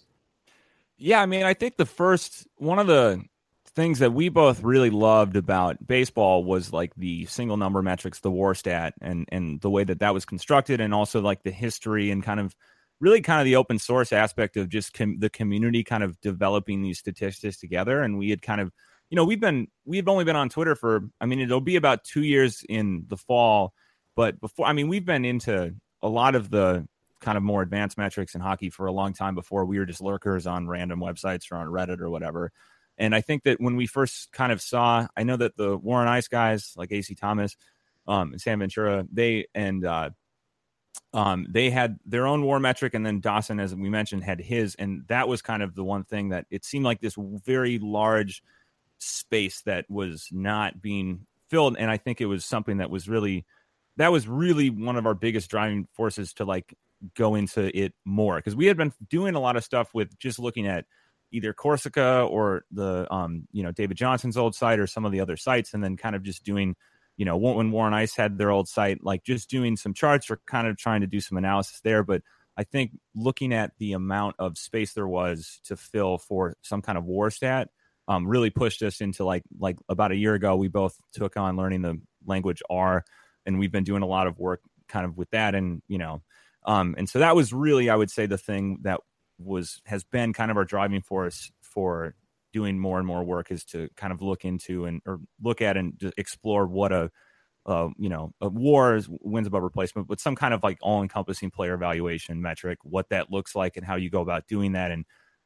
Yeah, I mean, I think the first one of the things that we both really loved about baseball was like the single number metrics, the WAR stat, and and the way that that was constructed, and also like the history and kind of really kind of the open source aspect of just com- the community kind of developing these statistics together. And we had kind of, you know, we've been we've only been on Twitter for, I mean, it'll be about two years in the fall, but before, I mean, we've been into a lot of the kind of more advanced metrics in hockey for a long time before we were just lurkers on random websites or on Reddit or whatever. And I think that when we first kind of saw, I know that the War on Ice guys like AC Thomas um, and Sam Ventura, they and uh, um, they had their own war metric, and then Dawson, as we mentioned, had his, and that was kind of the one thing that it seemed like this very large space that was not being filled, and I think it was something that was really that was really one of our biggest driving forces to like go into it more because we had been doing a lot of stuff with just looking at either Corsica or the um, you know David Johnson's old site or some of the other sites, and then kind of just doing you know when War on Ice had their old site, like just doing some charts or kind of trying to do some analysis there. But I think looking at the amount of space there was to fill for some kind of war stat um, really pushed us into like like about a year ago we both took on learning the language R, and we've been doing a lot of work kind of with that, and you know. Um, and so that was really, I would say, the thing that was has been kind of our driving force for doing more and more work is to kind of look into and or look at and explore what a uh, you know, a war is wins above replacement, but some kind of like all encompassing player evaluation metric, what that looks like and how you go about doing that and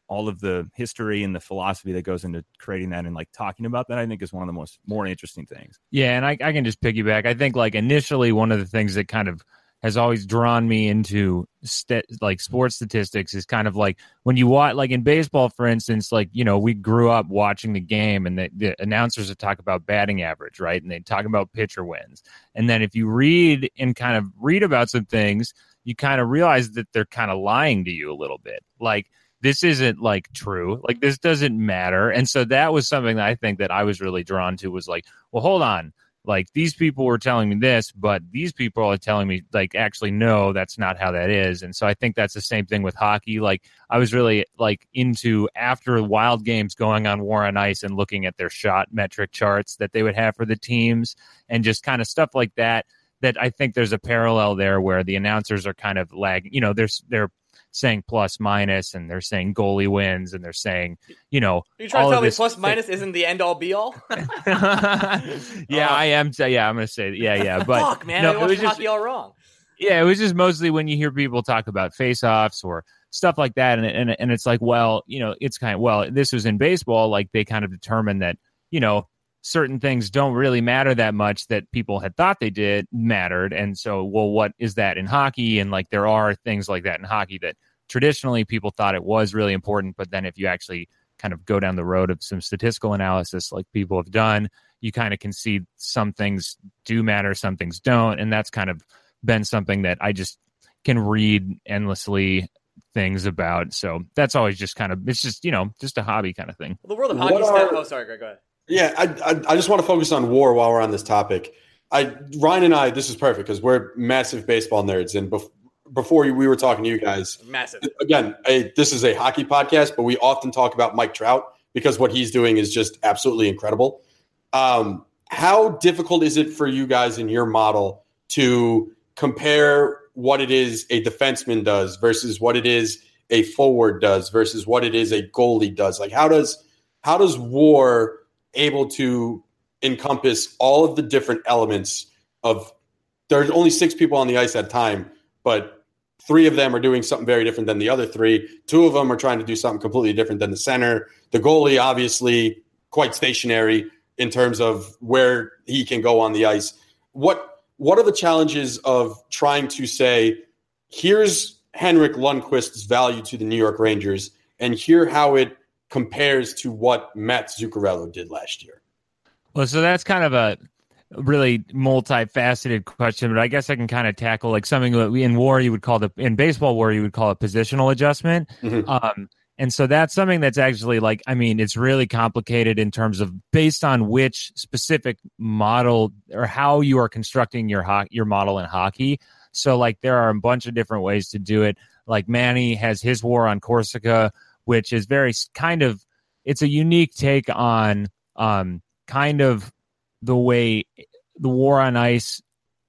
all of the history and the philosophy that goes into creating that and like talking about that, I think is one of the most more interesting things. Yeah. And I, I can just piggyback. I think like initially one of the things that kind of has always drawn me into st- like sports statistics is kind of like when you watch like in baseball for instance like you know we grew up watching the game and the, the announcers would talk about batting average right? And they talk about pitcher wins. And then if you read and kind of read about some things you kind of realize that they're kind of lying to you a little bit. Like this isn't like true. Like this doesn't matter. And so that was something that i think that i was really drawn to was like well hold on like these people were telling me this, but these people are telling me like actually no, that's not how that is. And so I think that's the same thing with hockey. Like I was really like into after wild games going on War on Ice and looking at their shot metric charts that they would have for the teams and just kind of stuff like that. That I think there's a parallel there where the announcers are kind of lagging. You know, there's they're saying plus minus and they're saying goalie wins and they're saying, you know, Are you trying to tell me plus minus isn't the end all be all? yeah, uh, I am. Yeah, I'm going to say, yeah, yeah. But fuck, man, no, I was just, all wrong. Yeah, it was just mostly when you hear people talk about face-offs or stuff like that, and and and it's like, well, you know, it's kind of well, this was in baseball, like they kind of determined that, you know, certain things don't really matter that much that people had thought they did mattered. And so, well, what is that in hockey? And like there are things like that in hockey that traditionally people thought it was really important. But then if you actually kind of go down the road of some statistical analysis like people have done, you kind of can see some things do matter, some things don't. And that's kind of been something that I just can read endlessly things about. So that's always just kind of it's just you know just a hobby kind of thing. Well, the world of hockey. Are, oh, sorry, Greg, go ahead. Yeah, I, I, I just want to focus on war while we're on this topic. I Ryan and I, this is perfect because we're massive baseball nerds, and bef- before we were talking to you guys, massive. Again, a, this is a hockey podcast, but we often talk about Mike Trout because what he's doing is just absolutely incredible. Um, how difficult is it for you guys in your model to compare what it is a defenseman does versus what it is a forward does versus what it is a goalie does? Like, how does how does WAR able to encompass all of the different elements of there's only six people on the ice at a time, but three of them are doing something very different than the other three. Two of them are trying to do something completely different than the center. The goalie, obviously, quite stationary in terms of where he can go on the ice. What what are the challenges of trying to say, here's Henrik Lundqvist's value to the New York Rangers, and here how it compares to what Matt Zuccarello did last year. Well, so that's kind of a really multifaceted question, but I guess I can kind of tackle like something that we in war you would call the in baseball war you would call a positional adjustment. Mhm. Um, and so that's something that's actually like I mean it's really complicated in terms of based on which specific model or how you are constructing your ho- your model in hockey. So like there are a bunch of different ways to do it. Like Manny has his war on Corsica, which is very kind of it's a unique take on um kind of the way the war on ice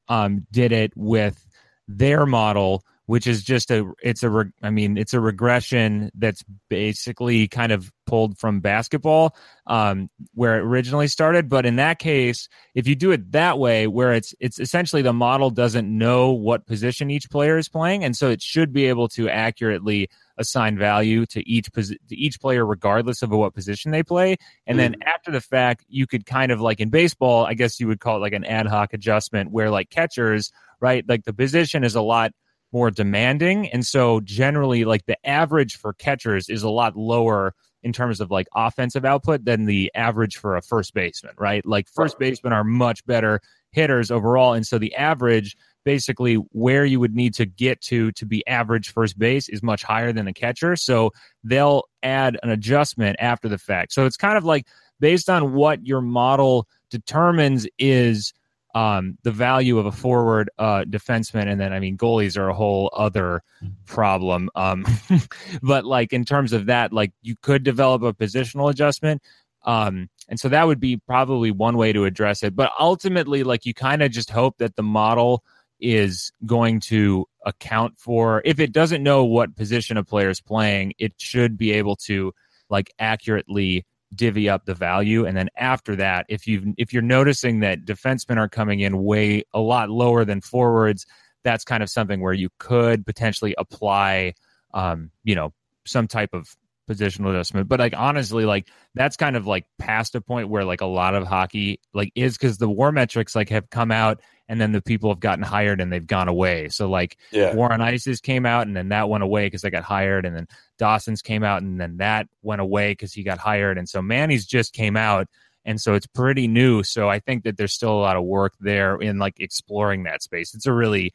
um did it with their model which is just a it's a re- i mean it's a regression that's basically kind of pulled from basketball um where it originally started. But in that case if you do it that way where it's it's essentially the model doesn't know what position each player is playing and so it should be able to accurately assign value to each to each player regardless of what position they play. And then mm-hmm. after the fact you could kind of like in baseball i guess you would call it like an ad hoc adjustment where like catchers right like the position is a lot more demanding. And so generally like the average for catchers is a lot lower in terms of like offensive output than the average for a first baseman right? Like first basemen are much better hitters overall. And so the average basically where you would need to get to to be average first base is much higher than a catcher so they'll add an adjustment after the fact so it's kind of like based on what your model determines is um, the value of a forward uh, defenseman, and then I mean goalies are a whole other problem. Um, but like in terms of that, like you could develop a positional adjustment, um, and so that would be probably one way to address it. But ultimately, like you kind of just hope that the model is going to account for if it doesn't know what position a player is playing, it should be able to like accurately divvy up the value. And then after that if you if you're noticing that defensemen are coming in way a lot lower than forwards that's kind of something where you could potentially apply um you know some type of positional adjustment but like honestly like that's kind of like past a point where like a lot of hockey like is because the war metrics like have come out and then the people have gotten hired and they've gone away so like Yeah. War on Ices came out and then that went away because they got hired, and then Dawson's came out and then that went away because he got hired, and so Manny's just came out, and so it's pretty new. So I think that there's still a lot of work there in like exploring that space. It's a really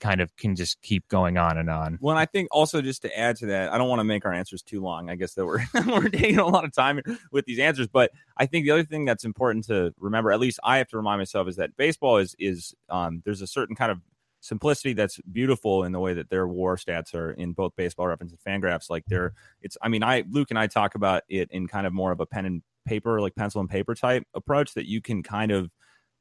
kind of can just keep going on and on. Well, and I think also just to add to that, I don't want to make our answers too long. I guess that we're we're taking a lot of time with these answers, but I think the other thing that's important to remember, at least I have to remind myself, is that baseball is is um, there's a certain kind of simplicity that's beautiful in the way that their war stats are in both baseball reference and fangraphs. Like they're it's I mean I Luke and I talk about it in kind of more of a pen and paper, like pencil and paper type approach that you can kind of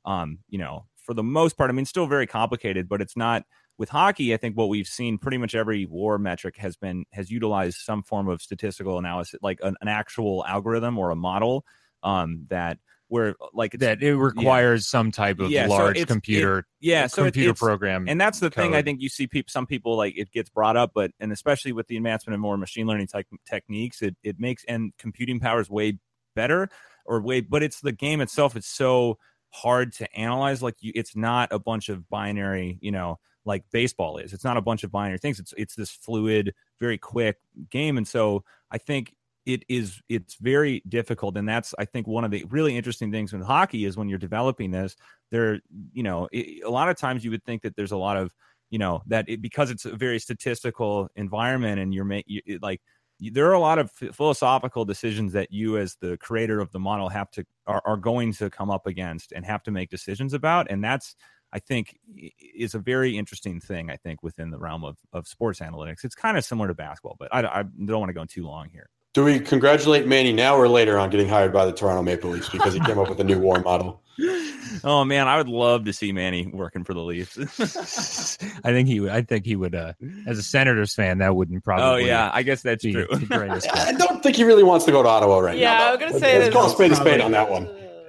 um, you know, for the most part, I mean, still very complicated, but it's not with hockey. I think what we've seen pretty much every war metric has been has utilized some form of statistical analysis, like an, an actual algorithm or a model um, that where like it's, That it requires some type of Yeah, so large it's- computer yeah, so computer program. and that's the thing I think you see people some people like it gets brought up, but and especially with the advancement of more machine learning tech techniques, it it makes and computing power is way better or way, but it's the game itself. It's so hard to analyze. Like you, it's not a bunch of binary, you know, like baseball is. It's not a bunch of binary things. It's it's this fluid, very quick game, and so I think it is it's very difficult and that's i think one of the really interesting things with hockey is when you're developing this there you know it, a lot of times you would think that there's a lot of you know that it, because it's a very statistical environment and you're ma- you, it, like there are a lot of ph- philosophical decisions that you as the creator of the model have to are, are going to come up against and have to make decisions about and that's i think i- is a very interesting thing i think within the realm of, of sports analytics it's kind of similar to basketball but i, I don't want to go too long here Do we congratulate Manny now or later on getting hired by the Toronto Maple Leafs because he came up with a new war model? oh man, I would love to see Manny working for the Leafs. I think he would. I think he would. Uh, as a Senators fan, that wouldn't probably. oh yeah, I guess that's be true. the greatest. I don't think he really wants to go to Ottawa right Yeah, now. Yeah, I though. was gonna say let's call a it's spade a spade on that one.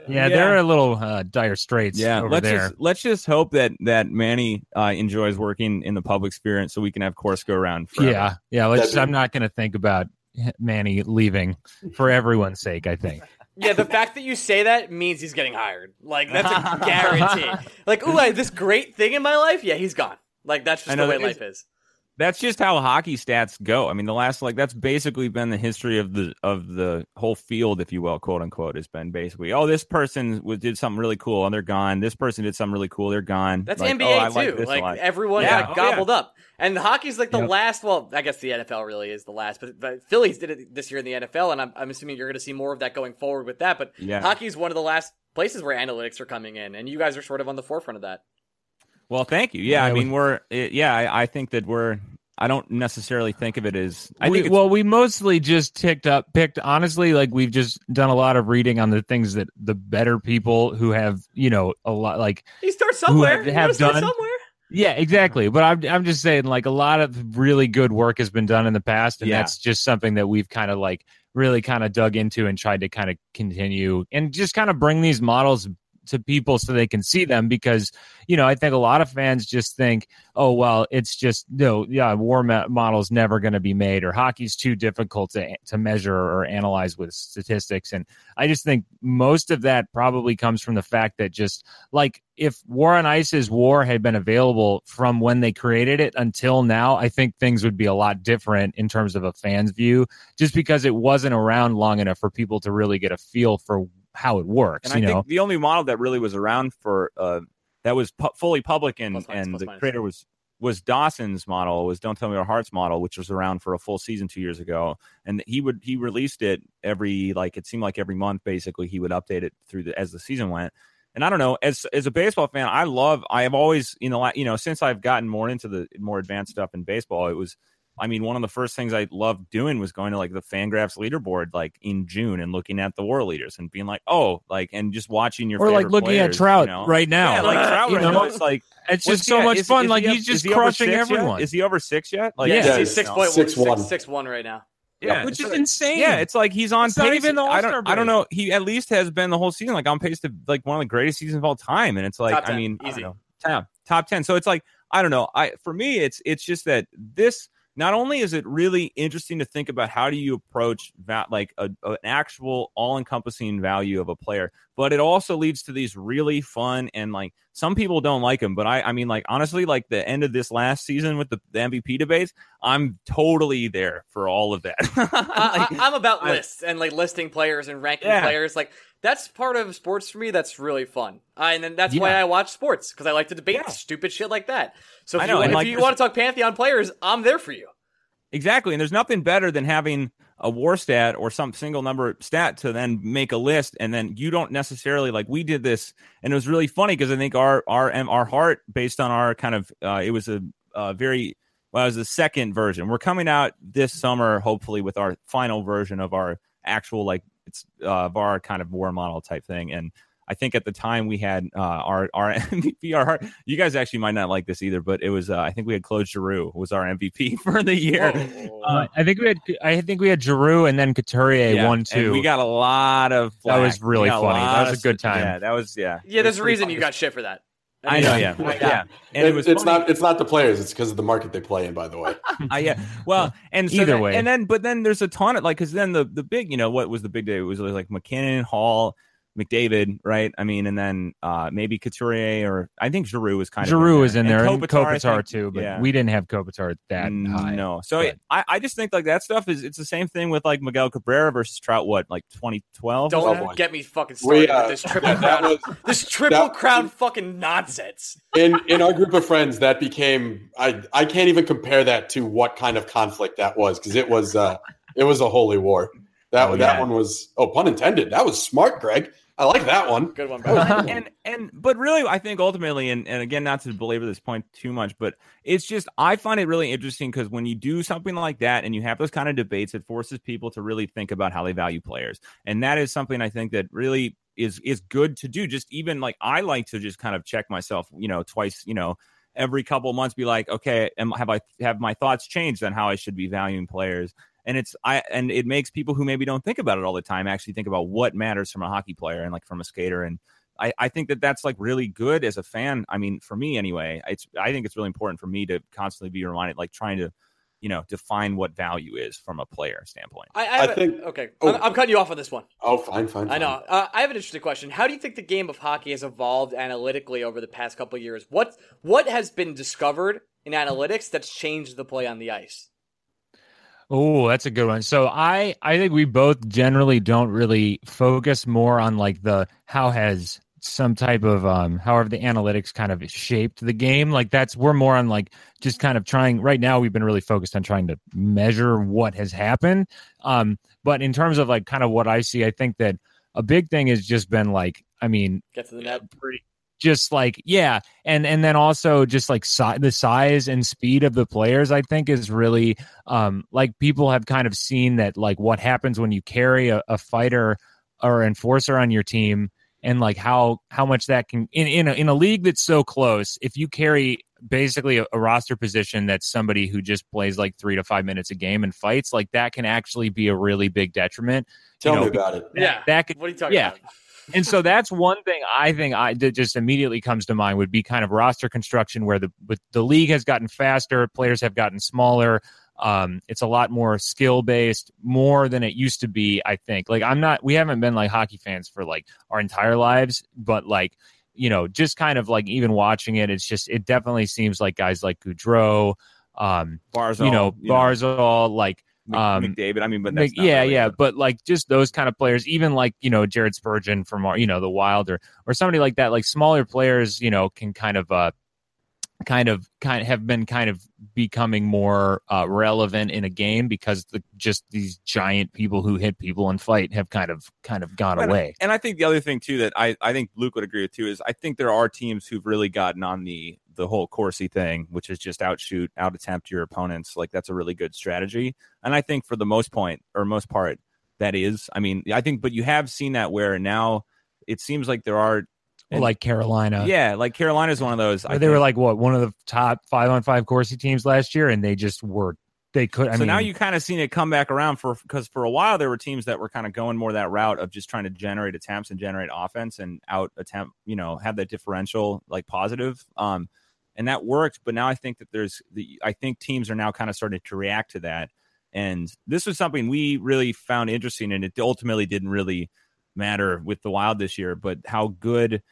Yeah, Yeah. they're a little uh, dire straits. yeah, over let's there. just let's just hope that that Manny uh, enjoys working in the public sphere, so we can have Corsica around. Forever. Yeah, yeah. Let's. That'd I'm not going to think about Manny leaving for everyone's sake. I think. Yeah, the fact that you say that means he's getting hired. Like that's a guarantee. Like, ooh, I have this great thing in my life. Yeah, he's gone. Like that's I just know the way that life is. That's just how hockey stats go. I mean, the last like that's basically been the history of the of the whole field, if you will, quote unquote, has been basically, oh, this person was, did something really cool and they're gone. This person did something really cool, they're gone. That's like, NBA oh, too. Like, like everyone Yeah. got Oh, gobbled up, and hockey's like the Yep. last. Well, I guess the NFL really is the last, but, but Phillies did it this year in the NFL, and I'm, I'm assuming you're going to see more of that going forward with that. But Yeah. hockey's one of the last places where analytics are coming in, and you guys are sort of on the forefront of that. Well, thank you. Yeah, Yeah, I mean, we're it, yeah, I, I think that we're. I don't necessarily think of it as. I we, think well, we mostly just ticked up, picked honestly, like we've just done a lot of reading on the things that the better people who have, you know, a lot like You start somewhere. have- have gotta done- somewhere. Yeah, exactly. But I'm I'm just saying like a lot of really good work has been done in the past and Yeah. that's just something that we've kind of like really kind of dug into and tried to kind of continue and just kind of bring these models to people so they can see them because you know I think a lot of fans just think oh well it's just no yeah war model's never going to be made or hockey's too difficult to to measure or analyze with statistics. And I just think most of that probably comes from the fact that just like if War on Ice's War had been available from when they created it until now, I think things would be a lot different in terms of a fan's view, just because it wasn't around long enough for people to really get a feel for how it works. and you I know, think the only model that really was around for uh, that was pu- fully public and Plus minus, and plus the minus. creator was was Dawson's model was Don't Tell Me Our Hearts model, which was around for a full season two years ago, and he would he released it every like it seemed like every month basically he would update it through the as the season went. And I don't know, as as a baseball fan, I love I have always you know you know since I've gotten more into the more advanced stuff in baseball, it was I mean, one of the first things I loved doing was going to like the Fangraphs leaderboard like in June and looking at the war leaders and being like, oh, like and just watching your or like favorite looking at Trout you know? right now. Yeah, like Trout you right know, now. It's like it's just so at? much Is- fun. is like he up- he's just he crushing six yet? everyone. Is he over six yet? Like, yeah, Yeah, he's it's six point one, six six, one. six one right now. yeah, which it's is insane. Yeah, it's like he's on It's not pace. even the I All-Star don't, I don't know. He at least has been the whole season like on pace to like one of the greatest seasons of all time. And it's like, Top I 10, mean, I easy. don't know, top top ten. So it's like, I don't know. I for me, it's it's just that this. Not only is it really interesting to think about how do you approach that like a, an actual all-encompassing value of a player, but it also leads to these really fun and like some people don't like him, but I I mean like honestly like the end of this last season with the, the MVP debates, I'm totally there for all of that. I, Like, I, I'm about I- lists and like listing players and ranking Yeah. players. Like that's part of sports for me. That's really fun. Uh, and then that's why I watch sports because I like to debate Yeah. stupid shit like that. So if I know, you, if like, you want to talk pantheon players, I'm there for you. Exactly. And there's nothing better than having a war stat or some single number stat to then make a list. And then you don't necessarily like we did this. And it was really funny because I think our, our, our heart based on our kind of, uh, it was a, a very, well, it was the second version. We're coming out this summer, hopefully with our final version of our actual, like it's, uh, our kind of war model type thing. And I think at the time we had uh, our our MVP. Our heart. You guys actually might not like this either, but it was uh, I think we had Claude Giroux was our MVP for the year. Uh, I think we had I think we had Giroux and then Couturier Yeah, one and two. we got a lot of. That was really funny. That lot was a good time. Yeah, that was yeah. yeah, there's a reason funny. you got shit for that. I know, mean, yeah, like, yeah. And it, It- was it's funny. not it's not the players. It's because of the market they play in. By the way, Uh, yeah. Well, and so Either then- way. and then but then there's a ton of like because then the the big you know what was the big day it was like MacKinnon, Hall, McDavid, right? I mean, and then uh maybe Couturier or I think Giroux was kind of Giroux is in there and Kopitar, Kopitar think- too, but yeah. we didn't have Kopitar that high. No. So But- I, I just think like that stuff is it's the same thing with like Miguel Cabrera versus Trout. What like 2012? Don't Oh, get me fucking started we uh, with this triple that, that crown. was this triple that- crown fucking nonsense. in in our group of friends that became I I can't even compare that to what kind of conflict that was because it was uh it was a holy war. That Oh, that yeah. one was oh pun intended. That was smart, Greg. I like that one. Good one, That was a bro. good one. and and but really i think ultimately and, and again not to belabor this point too much but it's just i find it really interesting because when you do something like that and you have those kind of debates it forces people to really think about how they value players and that is something i think that really is is good to do just even like i like to just kind of check myself you know twice you know every couple of months be like okay am, have i have my thoughts changed on how i should be valuing players and it's i and it makes people who maybe don't think about it all the time actually think about what matters from a hockey player and like from a skater and I, I think that that's like really good as a fan. I mean, for me anyway, it's I think it's really important for me to constantly be reminded, like trying to, you know, define what value is from a player standpoint. I, I, have I a- think- okay. oh. I'm, I'm cutting you off on this one. Oh, fine, fine. I know. Uh, I have an interesting question. How do you think the game of hockey has evolved analytically over the past couple of years? What what has been discovered in analytics that's changed the play on the ice? Oh, that's a good one. So I I think we both generally don't really focus more on like the how has some type of um however the analytics kind of shaped the game. Like that's we're more on like just kind of trying right now we've been really focused on trying to measure what has happened. Um but in terms of like kind of what i see i think that a big thing has just been like i mean get to the net. pretty just like yeah and and then also just like si- the size and speed of the players i think is really um like people have kind of seen that like what happens when you carry a, a fighter or enforcer on your team and like how how much that can in in a, in a league that's so close if you carry basically a, a, roster position that's somebody who just plays like three to five minutes a game and fights like that can actually be a really big detriment tell you me about it. Yeah. that could, what are you talking yeah. about and so that's one thing I think I that just immediately comes to mind would be kind of roster construction where the the league has gotten faster, players have gotten smaller. Um, it's a lot more skill based, more than it used to be. I think. Like I'm not. We haven't been like hockey fans for like our entire lives, but like you know, just kind of like even watching it, it's just it definitely seems like guys like Gaudreau, um, Barzal, you know, you know. Barzal, like um, McDavid. I mean, but yeah, really yeah, a- but like just those kind of players, even like you know Jared Spurgeon from you know the Wild or or somebody like that, like smaller players, you know, can kind of uh kind of kind of have been kind of becoming more uh, relevant in a game because the just these giant people who hit people and fight have kind of kind of gone And- away. And I think the other thing too that I, I think Luke would agree with too is I think there are teams who've really gotten on the the whole Corsi thing, which is just outshoot, out attempt your opponents. Like that's a really good strategy. And I think for the most point or most part, that is. I mean, I think, but you have seen that where now it seems like there are. Well, like Carolina, yeah, like Carolina's one of those. They were like what one of the top five on five Corsi teams last year, and they just were they could. I so mean, now you kind of seen it come back around for because for a while there were teams that were kind of going more that route of just trying to generate attempts and generate offense and out attempt, you know, have that differential like positive. Um, and that worked. But now I think that there's the I think teams are now kind of starting to react to that. And this was something we really found interesting, and it ultimately didn't really matter with the Wild this year, but how good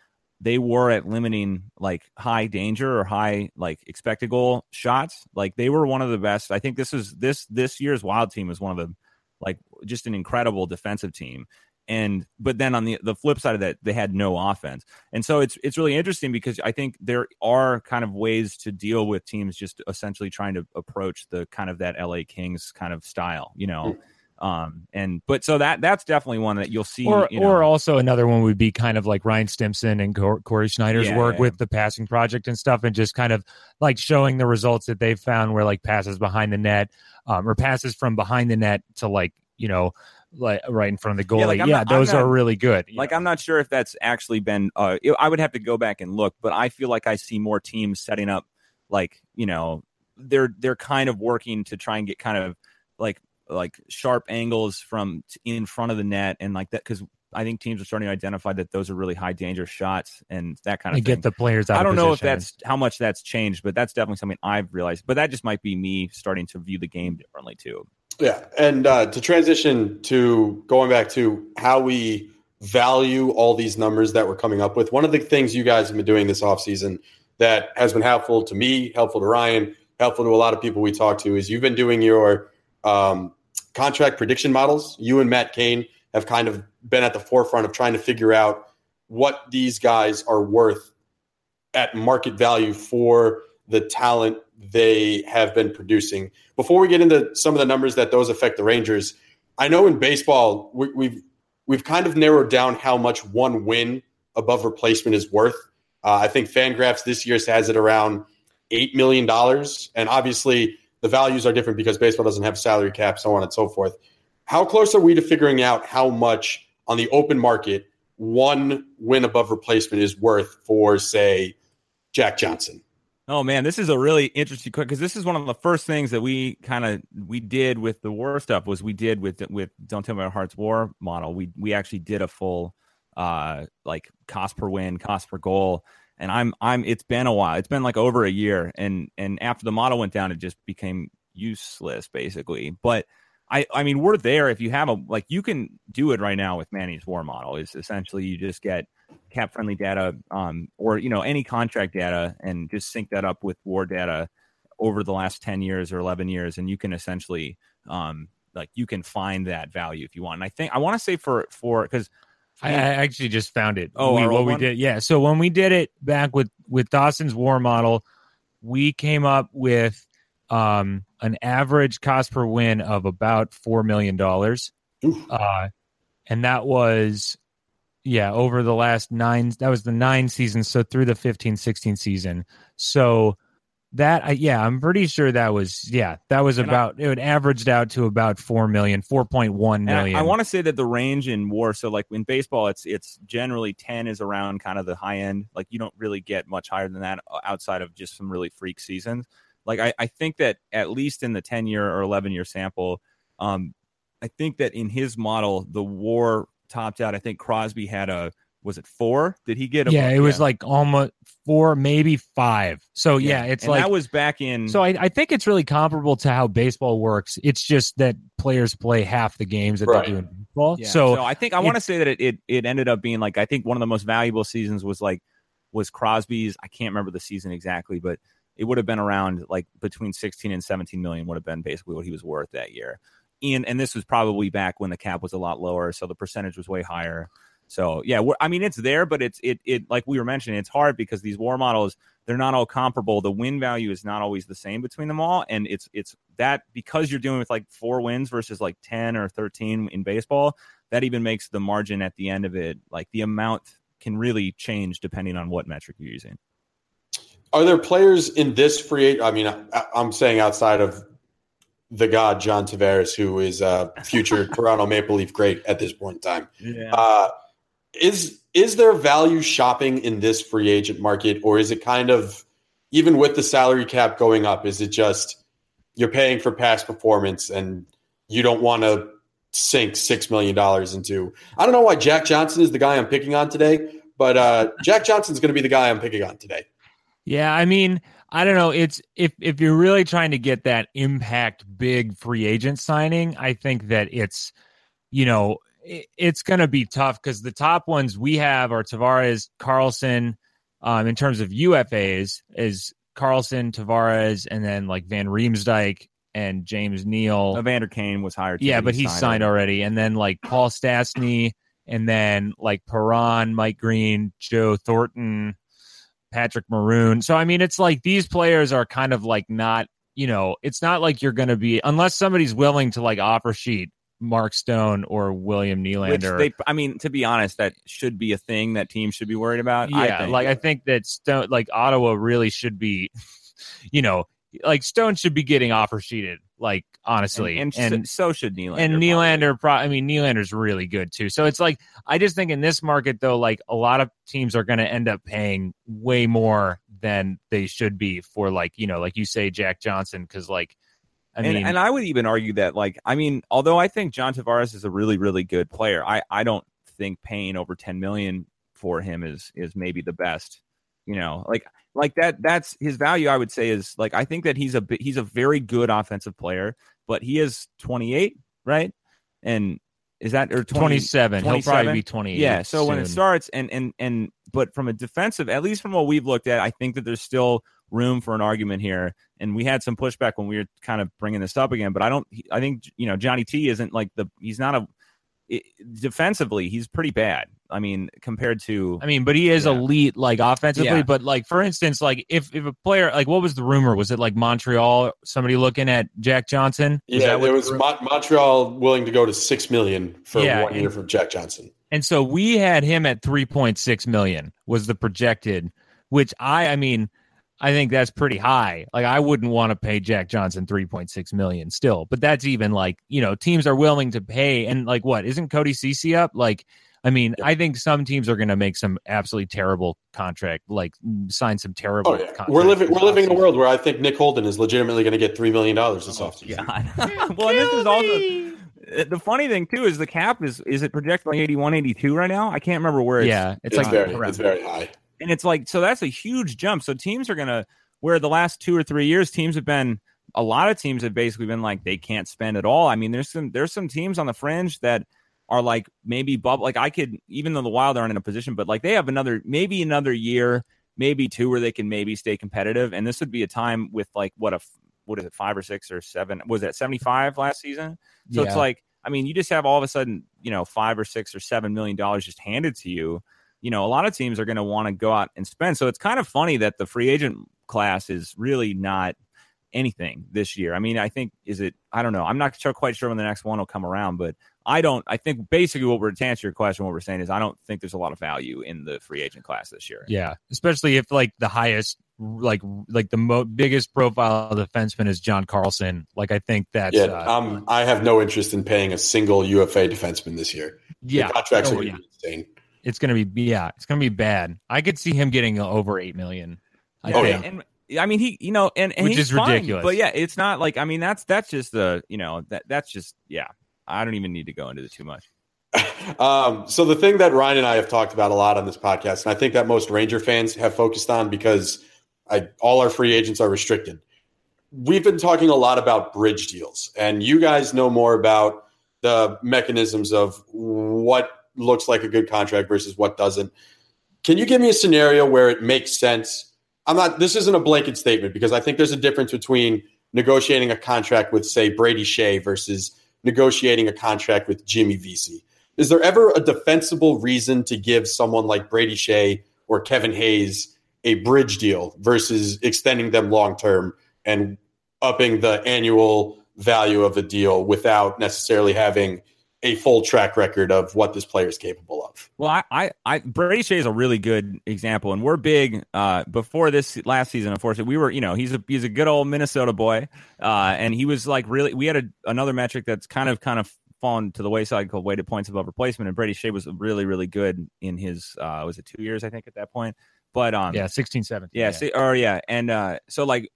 they were at limiting like high danger or high like expected goal shots. Like they were one of the best. I think this is this this year's Wild team is one of the like just an incredible defensive team. And but then on the the flip side of that, they had no offense. And so it's it's really interesting because I think there are kind of ways to deal with teams just essentially trying to approach the kind of that LA Kings kind of style, you know. Um and but so that that's definitely one that you'll see or you know, or also another one would be kind of like Ryan Stimson and Cor- Corey Sznajder's Yeah, work yeah. with the passing project and stuff, and just kind of like showing the results that they've found where like passes behind the net, um, or passes from behind the net to like you know like right in front of the goalie. Yeah, Yeah, like, I'm not- those not- are really good. Like know. I'm not sure if that's actually been. Uh, I would have to go back and look, but I feel like I see more teams setting up, like you know, they're they're kind of working to try and get kind of like like sharp angles from t- in front of the net and like that because I think teams are starting to identify that those are really high danger shots and that kind of thing. get the players out. I don't know if that's how much that's changed, but that's definitely something I've realized. But that just might be me starting to view the game differently too. Yeah, and uh, to transition to going back to how we value all these numbers that we're coming up with, one of the things you guys have been doing this offseason that has been helpful to me, helpful to Ryan, helpful to a lot of people we talk to is you've been doing your um, contract prediction models. You and Matt Cane have kind of been at the forefront of trying to figure out what these guys are worth at market value for the talent they have been producing. Before we get into some of the numbers that those affect the Rangers, I know in baseball we, we've we've kind of narrowed down how much one win above replacement is worth. Uh, I think Fangraphs this year has it around eight million dollars, and obviously the values are different because baseball doesn't have salary cap, so on and so forth. How close are we to figuring out how much on the open market one win above replacement is worth for, say, Jack Johnson? Oh man, this is a really interesting quick because this is one of the first things that we kind of we did with the war stuff was we did with with Don't Tell Me Hearts War model. We we actually did a full uh like cost per win, cost per goal. And I'm I'm it's been a while. It's been like over a year. And and after the model went down, it just became useless basically. But I I mean we're there if you have a like you can do it right now with Manny's war model. Is essentially you just get cap friendly data um, or you know any contract data and just sync that up with war data over the last 10 years or 11 years and you can essentially um like you can find that value if you want and i think i want to say for for because I, I actually just found it. Oh, we, what old we one? did, yeah. So when we did it back with with Dawson's War model, we came up with um an average cost per win of about four million dollars, uh, and that was yeah over the last nine. That was the nine seasons, so through the 15-16 season. So that I, yeah, I'm pretty sure that was yeah that was And I- about it. Averaged out to about four million, four point one And I- I, want to say that the range in war, so like in baseball, it's it's generally ten is around kind of the high end. Like you don't really get much higher than that uh, outside of just some really freak seasons. Like I, I think that at least in the ten year or eleven year sample, um, I think that in his model, the war topped out. I think Crosby had a was it four? Did he get a yeah, it was like almost four, maybe five. So yeah, it's and like that was back in so. I, I think it's really comparable to how baseball works. It's just that players play half the games that Right. they do in baseball. Yeah. So, I think I want to say that it, it it ended up being like I think one of the most valuable seasons was like was Crosby's. I can't remember the season exactly, but it would have been around like between 16 and 17 million would have been basically what he was worth that year. And and this was probably back when the cap was a lot lower, so the percentage was way higher. So yeah, I mean it's there, but it's it it like we were mentioning, it's hard because these war models they're not all comparable. The win value is not always the same between them all, and it's it's that because you're dealing with like four wins versus like ten or thirteen in baseball, that even makes the margin at the end of it like the amount can really change depending on what metric you're using. Are there players in this free? I mean, I, I'm saying outside of the god John Tavares, who is a future Toronto Maple Leaf great at this point in time. Yeah. Uh, is is there value shopping in this free agent market, or is it kind of even with the salary cap going up? Is it just you're paying for past performance and you don't want to sink six million dollars into? I don't know why Jack Johnson is the guy I'm picking on today, but uh, Jack Johnson's going to be the guy I'm picking on today. yeah, I mean, I don't know. It's if if you're really trying to get that impact big free agent signing, I think that it's you know it, it's going to be tough because the top ones we have are Tavares, Carlson. Um, in terms of UFAs, is Carlson, Tavares, and then like Van Riemsdyk and James Neal. Evander Kane was hired. Yeah, but he's signed already. And then like Paul Stastny, and then like Perron, Mike Green, Joe Thornton, Patrick Maroon. So I mean, it's like these players are kind of like not, you know, it's not like you're going to be unless somebody's willing to like offer sheet Mark Stone or William Nylander. they, I mean, to be honest, that should be a thing that teams should be worried about. I yeah, think. like I think that Stone, like Ottawa, really should be, you know, like Stone should be getting offer sheeted. Like honestly, and, and, so, so should Nylander. and probably. Nylander, pro- I mean, Nylander's really good too. So it's like I just think in this market though, like a lot of teams are going to end up paying way more than they should be for like you know, like you say, Jack Johnson, because like I and, and I would even argue that, like, I mean, although I think John Tavares is a really, really good player, I, I don't think paying over ten million for him is is maybe the best. You know, like like that. That's his value. I would say is like I think that he's a bit, he's a very good offensive player, but he is twenty eight, right? And is that or 20, twenty seven, he'll probably be twenty eight. Yeah. So when it starts, and and and but from a defensive, at least from what we've looked at, I think that there's still room for an argument here. And we had some pushback when we were kind of bringing this up again. But I don't. I think you know Johnny T isn't like the. He's not a. It, defensively, he's pretty bad. I mean, compared to. I mean, but he is Yeah. elite, like offensively. Yeah. But like, for instance, like if if a player, like, what was the rumor? Was it like Montreal? Somebody looking at Jack Johnson? Is Yeah, that there was rumor- Mon- Montreal willing to go to six million for Yeah, one year from Jack Johnson. And so we had him at 3.6 million was the projected, which I I mean, I think that's pretty high. Like I wouldn't want to pay Jack Johnson 3.6 million still, but that's even like, you know, teams are willing to pay and like what? Isn't Cody Ceci up? Like I mean, I think some teams are going to make some absolutely terrible contract, like sign some terrible. Oh yeah, contracts we're living we're living in a world where I think Nick Holden is legitimately going to get three million dollars this oh, offseason. God. well, and this is also uh, the funny thing too is the cap is is it projected like 81, 82 right now? I can't remember where it's Yeah, it's, It's, like very it's very high. And it's like so that's a huge jump. So teams are gonna where the last two or three years teams have been a lot of teams have basically been like they can't spend at all. I mean, there's some there's some teams on the fringe that are like maybe bubble like I could even though the Wild aren't in a position, but like they have another maybe another year maybe two where they can maybe stay competitive. And this would be a time with like what a what is it, five or six or seven? Was that seventy five last season? So Yeah. it's like, I mean, you just have all of a sudden, you know, five or six or seven million dollars just handed to you. You know, a lot of teams are going to want to go out and spend. So it's kind of funny that the free agent class is really not anything this year. I mean, I think is it? I don't know. I'm not sure, quite sure when the next one will come around, but I don't. I think basically what we're to answer your question, what we're saying is I don't think there's a lot of value in the free agent class this year. Yeah, especially if like the highest, like like the mo- biggest profile defenseman is John Carlson. Like I think that's Yeah, uh, um, I have no interest in paying a single UFA defenseman this year. yeah, the contracts Oh, are yeah. gonna be insane. It's gonna be yeah, it's gonna be bad. I could see him getting over eight million. I Oh, think. and, and I mean he, you know, and, and Which he's is fine, ridiculous. But yeah, it's not like I mean that's that's just the you know that that's just yeah. I don't even need to go into it too much. um, so the thing that Ryan and I have talked about a lot on this podcast, and I think that most Ranger fans have focused on because I, all our free agents are restricted. We've been talking a lot about bridge deals, and you guys know more about the mechanisms of what looks like a good contract versus what doesn't. Can you give me a scenario where it makes sense? I'm not. This isn't a blanket statement because I think there's a difference between negotiating a contract with, say, Brady Skjei versus negotiating a contract with Jimmy Vesey. Is there ever a defensible reason to give someone like Brady Skjei or Kevin Hayes a bridge deal versus extending them long term and upping the annual value of the deal without necessarily having a full track record of what this player is capable of? Well, I, I, I Brady Skjei is a really good example, and we're big. Uh, before this last season, unfortunately, we were, you know, he's a he's a good old Minnesota boy, uh, and he was like really. We had a, another metric that's kind of kind of fallen to the wayside called weighted points above replacement, and Brady Skjei was really really good in his uh, was it two years I think at that point, but um yeah, 16, 17. yeah, see, or yeah, and uh, so like,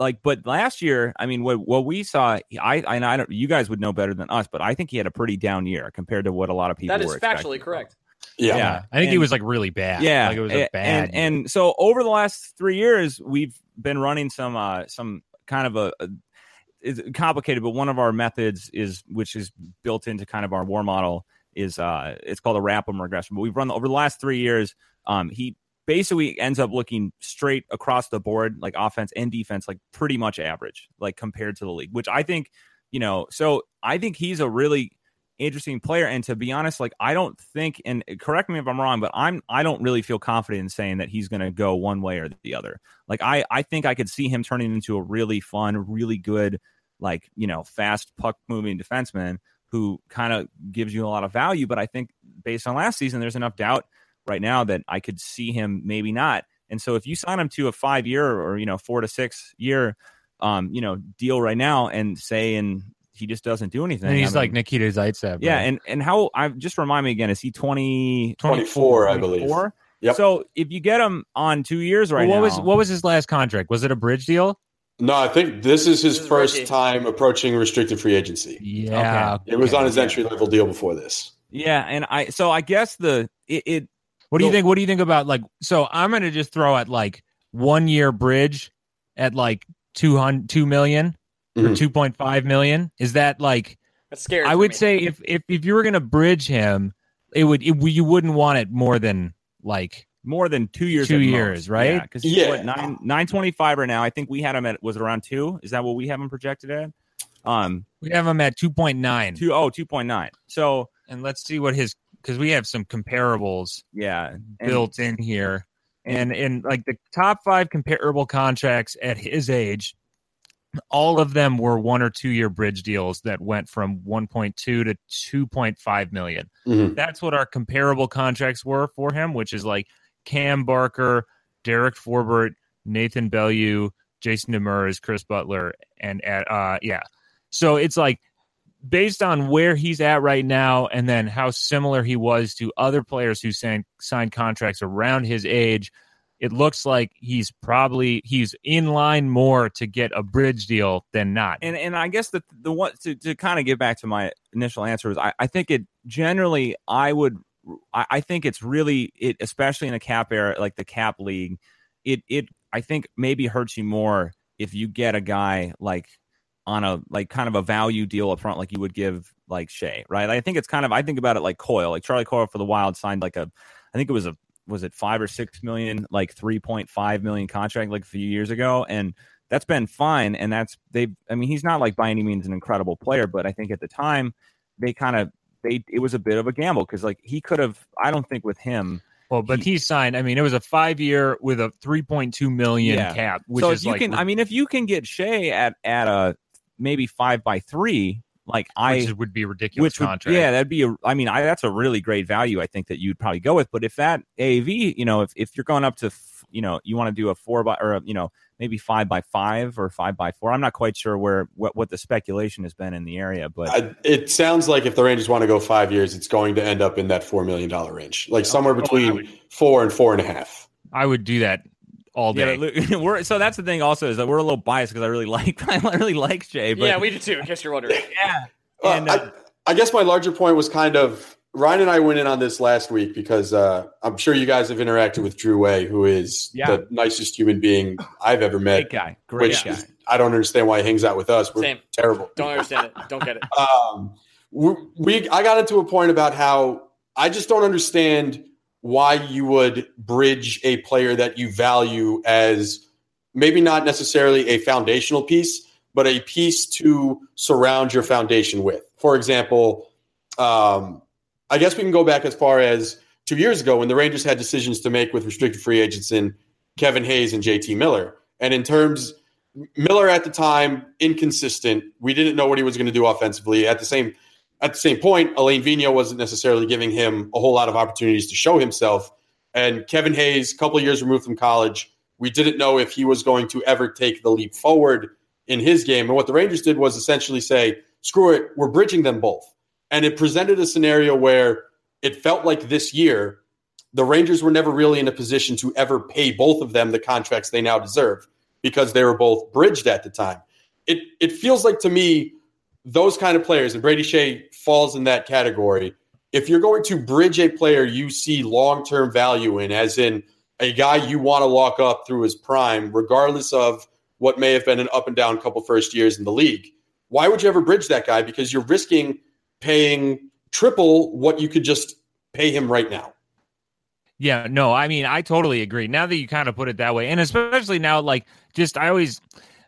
like, but last year, I mean, what what we saw, I, I, I don't, you guys would know better than us, but I think he had a pretty down year compared to what a lot of people. That is were expecting. factually correct. Yeah. Yeah. I think he was like really bad. Yeah, like it was a- a bad. And, and so over the last three years, we've been running some uh some kind of a. a it's complicated, but one of our methods is, which is built into kind of our war model, is uh, it's called a RAPM regression. But we've run over the last three years. Um, he basically ends up looking straight across the board, like offense and defense, like pretty much average, like compared to the league, which I think, you know, so I think he's a really interesting player. And to be honest, like I don't think, and correct me if I'm wrong, but I'm I don't really feel confident in saying that he's going to go one way or the other. Like I I think I could see him turning into a really fun, really good, like you know, fast puck moving defenseman who kind of gives you a lot of value. But I think based on last season, there's enough doubt right now that I could see him maybe not. And so if you sign him to a five year or you know four to six year, um, you know, deal right now and say and he just doesn't do anything. and he's I like Nikita Zaitsev. yeah, right? and and how I just remind me again, is he 20, 24, I believe. 24? Yep. So if you get him on two years right Well, what now, was what was his last contract? Was it a bridge deal? No, I think this is his This first rookie. time approaching restricted free agency. Yeah, It was okay. on his entry level deal before this. yeah, and I so I guess the it, it What do you think? What do you think about like? So I'm gonna just throw at like one year bridge at like two hundred two million or Mhm. two point five million. Is that like? That's scary. I would me. say if if if you were gonna bridge him, it would it, you wouldn't want it more than like more than two years. Two years, most. right? Yeah, because he's Yeah. what nine nine twenty five right now. I think we had him at was it around two. Is that what we have him projected at? Um, we have him at two point nine. two oh two point nine. So And let's see what his because we have some comparables yeah, and- built in here. And in like the top five comparable contracts at his age, all of them were one or two year bridge deals that went from 1.2 to 2.5 million. Mhm. That's what our comparable contracts were for him, which is like Cam Barker, Derek Forbort, Nathan Beaulieu, Jason Demers, Chris Butler, and uh yeah. So it's like based on where he's at right now and then how similar he was to other players who signed signed contracts around his age, it looks like he's probably he's in line more to get a bridge deal than not. and and I guess the the one to, to kind of get back to my initial answer is I, I think it generally I would I, I think it's really it especially in a cap era like the cap league it it I think maybe hurts you more if you get a guy like on a like kind of a value deal up front like you would give like Skjei right I think it's kind of I think about it like Coyle like Charlie Coyle for the Wild signed like a I think it was a was it five or six million, like three point five million contract like a few years ago, and that's been fine. And that's they. I mean, he's not like by any means an incredible player, but I think at the time they kind of they it was a bit of a gamble because like he could have. I don't think with him. Well, but he, he, signed. I mean, it was a five year with a three point two million yeah. cap. Which so is you like, can. I mean, if you can get Skjei at at a maybe five by three, like I which would be ridiculous which contract. Would, yeah, that'd be a. I mean, I, that's a really great value. I think that you'd probably go with. But if that AAV, you know, if if you're going up to, you know, you want to do a four by or a, you know maybe five by five or five by four. I'm not quite sure where what, what the speculation has been in the area, but I, it sounds like if the Rangers want to go five years, it's going to end up in that four million dollar range, like oh, somewhere oh, between would, four and four and a half. I would do that all day. Yeah, we're, so that's the thing. Also, is that we're a little biased because I really like I really like Jay. But, yeah, we do too. In case you're wondering. yeah. And, uh, I, I guess my larger point was kind of Ryan and I went in on this last week because uh, I'm sure you guys have interacted with Drew Way, who is yeah. the nicest human being I've ever met. Great guy. Great which guy. Is, I don't understand why he hangs out with us. We're Same. terrible. Don't understand it. Don't get it. Um, we, we I got into a point about how I just don't understand why you would bridge a player that you value as maybe not necessarily a foundational piece, but a piece to surround your foundation with. For example, um, I guess we can go back as far as two years ago when the Rangers had decisions to make with restricted free agents in Kevin Hayes and JT Miller. And in terms, Miller at the time inconsistent. We didn't know what he was going to do offensively. At the same at the same point, Alain Vigneault wasn't necessarily giving him a whole lot of opportunities to show himself. And Kevin Hayes, a couple years removed from college, we didn't know if he was going to ever take the leap forward in his game. And what the Rangers did was essentially say, screw it, we're bridging them both. And it presented a scenario where it felt like this year, the Rangers were never really in a position to ever pay both of them the contracts they now deserve because they were both bridged at the time. It it feels like to me those kind of players, and Brady Shea falls in that category. If you're going to bridge a player you see long term value in, as in a guy you want to lock up through his prime, regardless of what may have been an up and down couple first years in the league, why would you ever bridge that guy? Because you're risking paying triple what you could just pay him right now. Yeah, no, I mean, I totally agree. Now that you kind of put it that way, and especially now, like, just I always,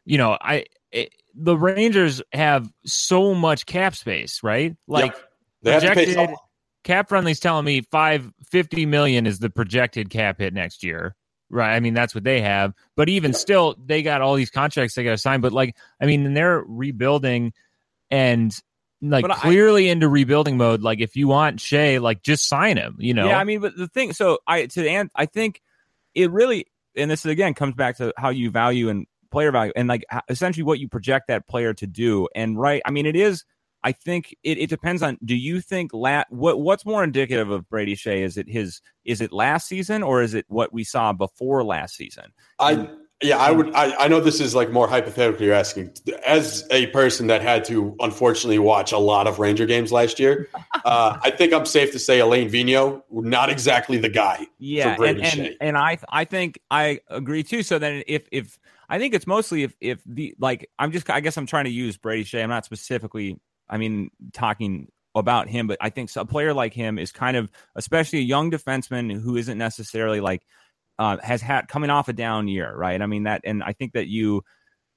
you know, I it, the Rangers have so much cap space, right? Like, yep. projected cap friendly's telling me five fifty million is the projected cap hit next year. Right. I mean, that's what they have. But even still, they got all these contracts they got to sign. But like, I mean, they're rebuilding and like but clearly I, into rebuilding mode. Like if you want Skjei, like just sign him. You know. Yeah, I mean, but the thing. So I to and I think it really, and this again comes back to how you value and player value, and like essentially what you project that player to do. And right, I mean, it is. I think it, it depends on. Do you think la- what what's more indicative of Brady Skjei? Is it his? Is it last season or is it what we saw before last season? I yeah, I would. I, I know this is like more hypothetical. You're asking as a person that had to unfortunately watch a lot of Ranger games last year. Uh, I think I'm safe to say Alain Vigneault, not exactly the guy. Yeah, and, and, and I I think I agree too. So then if if I think it's mostly if if the like I'm just I guess I'm trying to use Brady Skjei. I'm not specifically. I mean talking about him, but I think a player like him is kind of, especially a young defenseman who isn't necessarily like uh, has had coming off a down year, right? I mean that, and I think that you,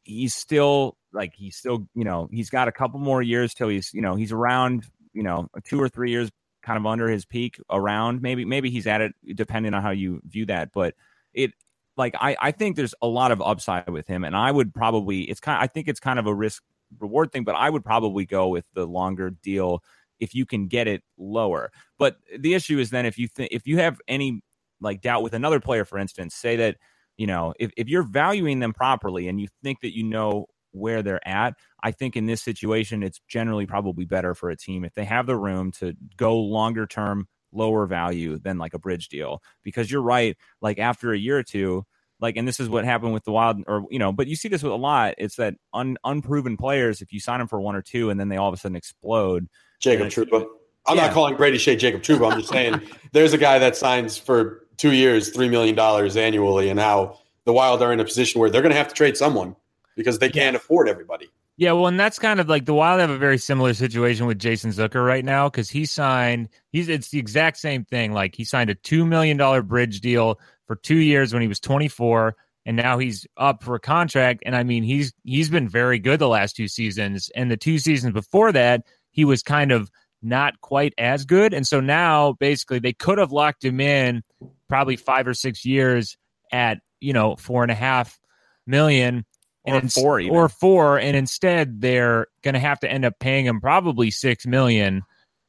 he's still like he's still, you know, he's got a couple more years till he's, you know, he's around, you know, two or three years kind of under his peak around maybe maybe he's at it depending on how you view that but it like I, I think there's a lot of upside with him and i would probably it's kind of, i think it's kind of a risk reward thing but i would probably go with the longer deal if you can get it lower. But the issue is then if you think if you have any like doubt with another player, for instance, say that, you know, if, if you're valuing them properly and you think that you know where they're at, I think in this situation, it's generally probably better for a team if they have the room to go longer term, lower value than like a bridge deal. Because you're right, like after a year or two, like, and this is what happened with the Wild, or you know, but you see this with a lot. It's that un, unproven players. If you sign them for one or two, and then they all of a sudden explode. Jacob Trouba. I'm yeah. not calling Brady Skjei Jacob Trouba. I'm just saying there's a guy that signs for two years, $3 million annually, and now the Wild are in a position where they're going to have to trade someone because they can't afford everybody. Yeah, well, and that's kind of like the Wild have a very similar situation with Jason Zucker right now because he signed. He's it's the exact same thing. Like he signed a two million dollar bridge deal for two years when he was twenty four, and now he's up for a contract. And I mean, he's he's been very good the last two seasons, and the two seasons before that, he was kind of not quite as good. And so now, basically, they could have locked him in probably five or six years at you know four and a half million or and four, even. or four, and instead they're going to have to end up paying him probably six million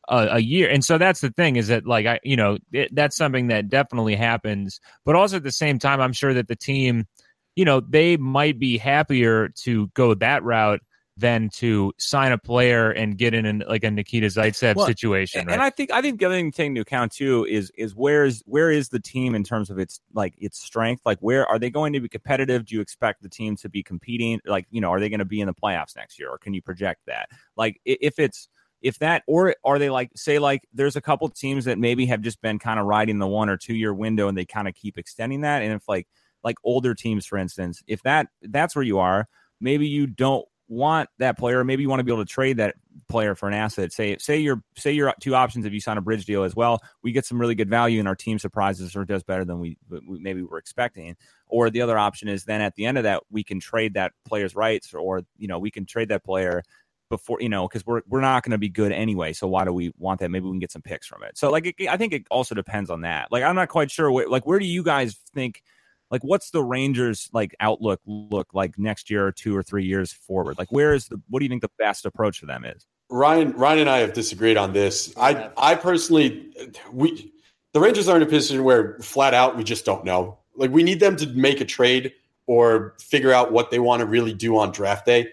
a, a year. And so that's the thing is that like I, you know, it, that's something that definitely happens. But also at the same time, I'm sure that the team, you know, they might be happier to go that route than to sign a player and get in an, like a Nikita Zaitsev Well, situation. and, right? and I think I think the other thing to take into account too is is where is where is the team in terms of its like its strength? Like where are they going to be competitive? Do you expect the team to be competing? Like you know, are they going to be in the playoffs next year, or can you project that? Like if it's if that or are they like say like there's a couple teams that maybe have just been kind of riding the one or two year window and they kind of keep extending that and if like like older teams for instance if that that's where you are maybe you don't want that player maybe you want to be able to trade that player for an asset. Say say your say your two options if you sign a bridge deal as well. We get some really good value and our team surprises or does better than we, we maybe were expecting. Or the other option is then at the end of that we can trade that player's rights or you know we can trade that player before you know because we're we're not going to be good anyway. So why do we want that? Maybe we can get some picks from it. So like it, i think it also depends on that. Like i'm not quite sure like where do you guys think like what's the rangers like outlook look like next year or two or three years forward like where is the what do you think the best approach for them is Ryan, Ryan and I have disagreed on this. I, I personally, we, the Rangers are in a position where flat out we just don't know. Like we need them to make a trade or figure out what they want to really do on draft day.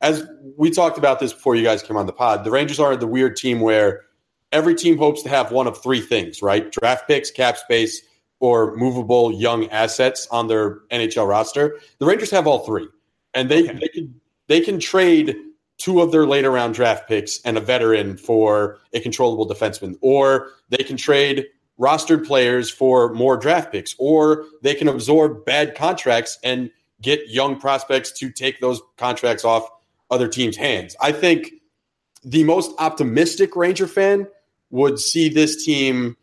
As we talked about this before you guys came on the pod, the Rangers are the weird team where every team hopes to have one of three things, right? Draft picks, cap space, or movable young assets on their NHL roster. The Rangers have all three, and they Okay. they can they can trade two of their later round draft picks and a veteran for a controllable defenseman, or they can trade rostered players for more draft picks, or they can absorb bad contracts and get young prospects to take those contracts off other teams' hands. I think the most optimistic Ranger fan would see this team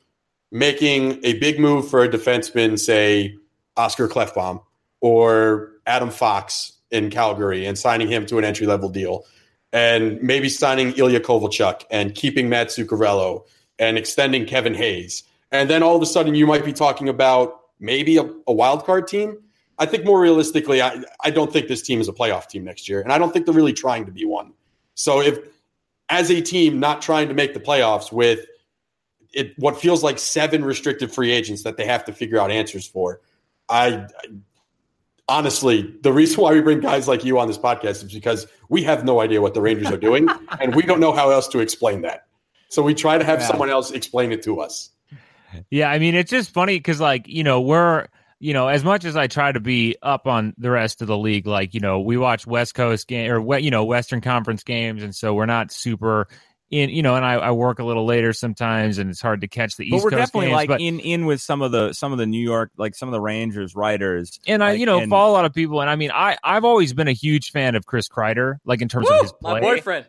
making a big move for a defenseman, say Oscar Klefbom or Adam Fox in Calgary, and signing him to an entry level deal, and maybe signing Ilya Kovalchuk and keeping Matt Zuccarello and extending Kevin Hayes, and then all of a sudden you might be talking about maybe a, a wild card team. I think more realistically, I, I don't think this team is a playoff team next year, and I don't think they're really trying to be one. So if as a team not trying to make the playoffs with it what feels like seven restricted free agents that they have to figure out answers for. I, I honestly, the reason why we bring guys like you on this podcast is because we have no idea what the Rangers are doing, and we don't know how else to explain that. So we try to have Yeah. someone else explain it to us. Yeah, I mean, it's just funny because, like, you know, we're, you know, as much as I try to be up on the rest of the league, like, you know, we watch West Coast game or, we- you know, Western Conference games. And so we're not super in, you know, and I, I work a little later sometimes and it's hard to catch the but East we're Coast definitely games. like but, in in with some of the some of the new york like some of the rangers writers and I, like, you know, and- follow a lot of people. And I mean, I, I've always been a huge fan of Chris Kreider, like in terms of his play. My boyfriend.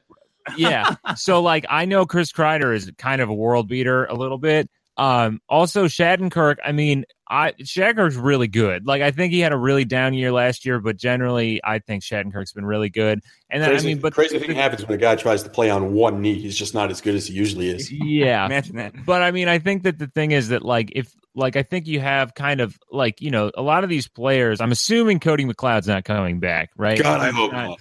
yeah. So like I know Chris Kreider is kind of a world beater a little bit. Um also Shattenkirk, I mean, I Shattenkirk's really good. Like I think he had a really down year last year, but generally I think Shattenkirk's been really good. And then Crazy, I mean but crazy thing happens when a guy tries to play on one knee. He's just not as good as he usually is. yeah. imagine that But I mean I think that the thing is that like if like I think you have kind of like, you know, a lot of these players, I'm assuming Cody McLeod's not coming back, right? God, I hope Not- not.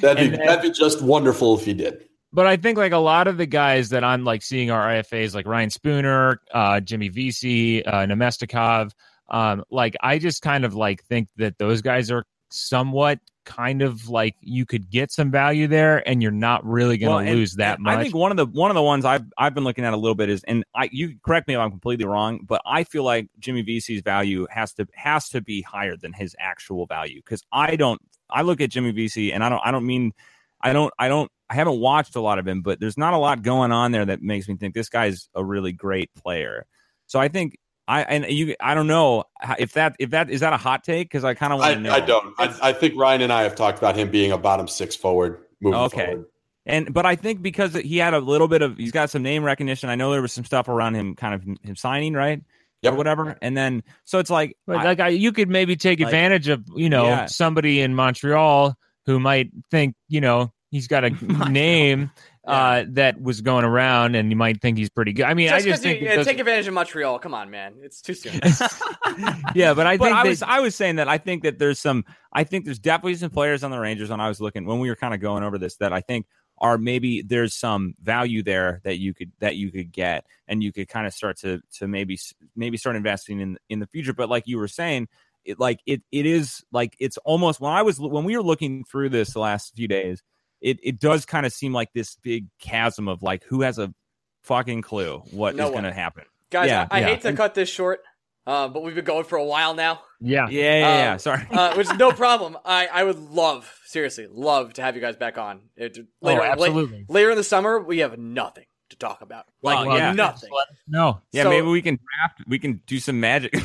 That'd be then- that'd be just wonderful if he did. But I think like a lot of the guys that I'm like seeing are IFAs like Ryan Spooner, uh, Jimmy Vesey, uh, Namestnikov. Um, like I just kind of like think that those guys are somewhat kind of like you could get some value there and you're not really going to and- lose that much. I think one of the one of the ones I've I've been looking at a little bit is, and I you correct me if I'm completely wrong, but I feel like Jimmy Vesey's value has to has to be higher than his actual value because I don't I look at Jimmy Vesey and I don't I don't mean I don't I don't I haven't watched a lot of him, but there's not a lot going on there that makes me think this guy's a really great player. So I think I and you I don't know if that if that is that a hot take because I kind of want to know. I don't. I, I think Ryan and I have talked about him being a bottom six forward moving Okay. forward. And but I think because he had a little bit of he's got some name recognition. I know there was some stuff around him, kind of him signing right Yep. or whatever. And then so it's like But I- like I, you could maybe take Like- advantage of you know Yeah. somebody in Montreal who might think you know he's got a name uh, that was going around, and you might think he's pretty good. I mean, I Just just 'cause you- yeah, doesn't- take advantage of Montreal. Come on, man. It's too soon. yeah, but I But think I that- was- I was saying that I think that there's some I think there's definitely some players on the Rangers when I was looking when we were kind of going over this that I think are maybe there's some value there that you could that you could get and you could kind of start to to maybe maybe start investing in in the future but like you were saying it like it it is like it's almost when I was when we were looking through this the last few days it it does kind of seem like this big chasm of like who has a fucking clue what is No one. going to happen Guys, Yeah, I, I yeah. hate to cut this short, uh, but we've been going for a while now, yeah. yeah yeah, yeah. Um, sorry uh, which is no problem. I, I would love, seriously, love to have you guys back on. It, Oh, later, la- absolutely. later in the summer, we have nothing to talk about. Like, Well, yeah. nothing. No, Yeah, So- maybe we can draft. We can do some magic.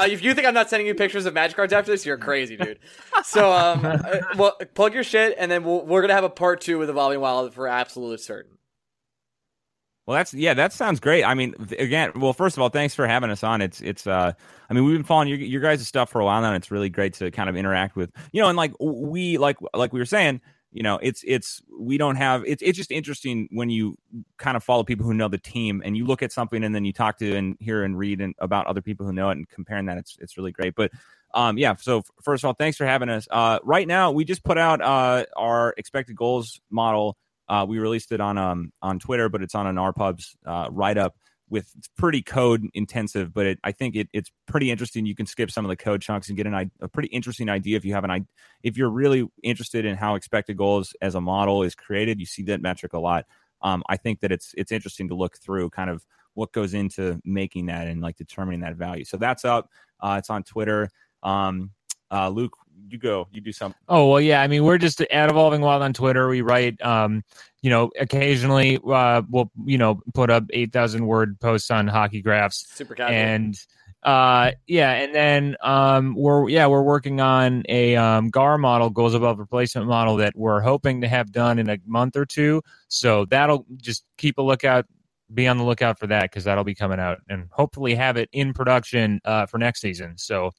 Uh, if you think I'm not sending you pictures of magic cards after this, you're crazy, dude. So, um, uh, well, plug your shit, and then we'll, we're gonna have a part two with Evolving Wild for absolutely certain. well, that's yeah, that sounds great. I mean, again, well, first of all, thanks for having us on. It's it's. uh I mean, we've been following your your guys' stuff for a while now, and it's really great to kind of interact with you know, and like we like like we were saying. You know, it's it's we don't have it's it's just interesting when you kind of follow people who know the team and you look at something and then you talk to and hear and read and about other people who know it and comparing that it's it's really great. But um yeah, so first of all, thanks for having us. Uh right now we just put out uh our expected goals model Uh, we released it on um on Twitter, but it's on an RPubs uh, write up with pretty code intensive, but it, I think it, it's pretty interesting. You can skip some of the code chunks and get an, a pretty interesting idea if you have an if you're really interested in how expected goals as a model is created. You see that metric a lot. Um, I think that it's it's interesting to look through kind of what goes into making that and like determining that value. So that's up. Uh, it's on Twitter. Um, uh, Luke, you go. You do something. Oh well, yeah. I mean, we're just at Evolving Wild on Twitter. We write, um, you know, occasionally uh, we'll, you know, put up eight thousand word posts on hockey graphs, Super casual. and uh, yeah, and then um, we're yeah we're working on a um, GAR model, goals above replacement model that we're hoping to have done in a month or two. So that'll just keep a lookout. Be on the lookout for that because that'll be coming out, and hopefully have it in production uh, for next season, so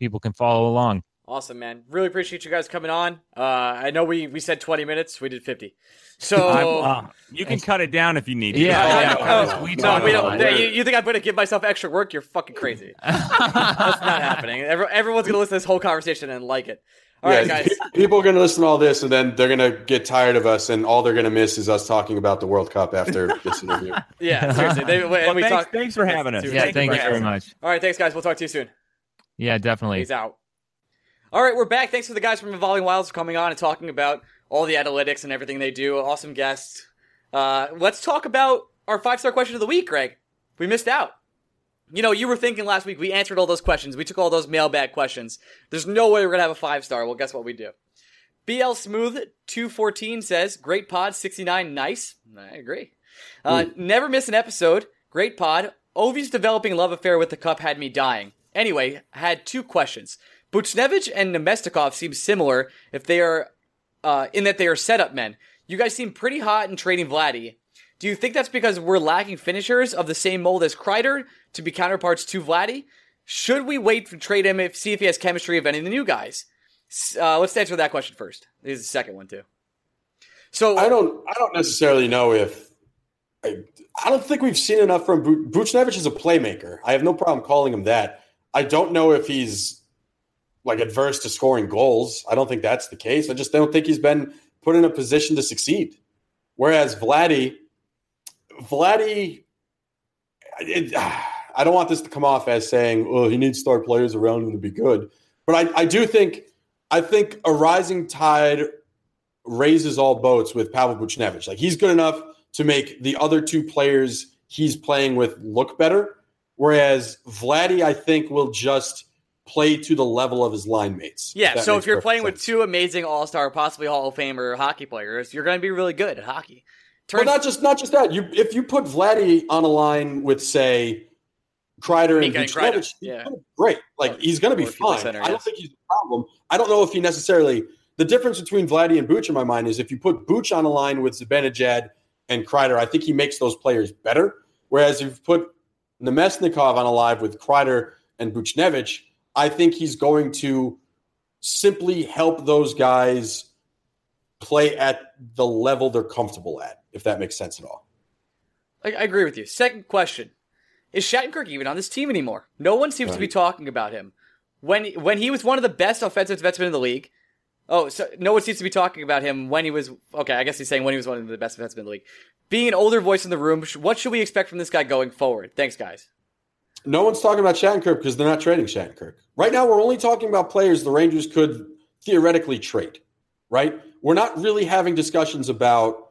people can follow along. Awesome, man. Really appreciate you guys coming on. Uh, I know we, we said 20 minutes. We did 50. So. Uh, you can cut it down if you need. to. Yeah, Oh, yeah, oh, we no, we don't. You, you think I'm going to give myself extra work? You're fucking crazy. That's not happening. Every, everyone's going to listen to this whole conversation and like it. All right, Yeah, guys. People are going to listen to all this, and then they're going to get tired of us, and all they're going to miss is us talking about the World Cup after this interview. Yeah, seriously. They, and Well, we thanks, talk. thanks for having us. Yeah, Yeah, Thank thank you you very much. All right, thanks, guys. We'll talk to you soon. Yeah, definitely. He's out. All right, we're back. Thanks for the guys from Evolving Wilds for coming on and talking about all the analytics and everything they do. Awesome guests. Uh, let's talk about our five star question of the week, Greg. We missed out. You know, you were thinking last week we answered all those questions. We took all those mailbag questions. There's no way we're gonna have a five star. Well, guess what we do? BL Smooth two fourteen says, "Great pod, sixty nine, nice." I agree. Uh, never miss an episode. Great pod. Ovi's developing love affair with the cup had me dying. Anyway, had two questions. Buchnevich and Namestnikov seem similar if they are uh, in that they are setup men. You guys seem pretty hot in trading Vladdy. Do you think that's because we're lacking finishers of the same mold as Kreider to be counterparts to Vladdy? Should we wait to trade him if see if he has chemistry of any of the new guys? Uh, let's answer that question first. This is the second one too. So I don't. I don't necessarily know if. I, I don't think we've seen enough from Bu- Buchnevich as a playmaker. I have no problem calling him that. I don't know if he's like adverse to scoring goals. I don't think that's the case. I just don't think he's been put in a position to succeed. Whereas Vladdy, Vladdy, it, I don't want this to come off as saying, "Oh, he needs star players around him to be good," but I, I do think, I think a rising tide raises all boats with Pavel Buchnevich. Like he's good enough to make the other two players he's playing with look better. Whereas Vladdy, I think, will just play to the level of his line mates. yeah, so if you're playing with two amazing All Star, possibly Hall of Famer hockey players, you're going to be really good at hockey. well, not just not just that. You if you put Vladdy on a line with say Kreider and Mika and Kreider, Buchnevich, yeah. great. Like he's going to be or if you play fine. center, I don't yes. think he's a problem. I don't know if he necessarily. The difference between Vladdy and Booch in my mind is if you put Booch on a line with Zibanejad and Kreider, I think he makes those players better. Whereas if you put Namestnikov on a line with Kreider and Buchnevich, I think he's going to simply help those guys play at the level they're comfortable at, if that makes sense at all. I, I agree with you. Second question: Is Shattenkirk even on this team anymore? No one seems to be talking about him. When when he was one of the best offensive defensemen in the league. Oh, so no one seems to be talking about him when he was okay. I guess he's saying when he was one of the best defensemen in the league. Being an older voice in the room, what should we expect from this guy going forward? Thanks, guys. No one's talking about Shattenkirk because they're not trading Shattenkirk. Right now, we're only talking about players the Rangers could theoretically trade, right? We're not really having discussions about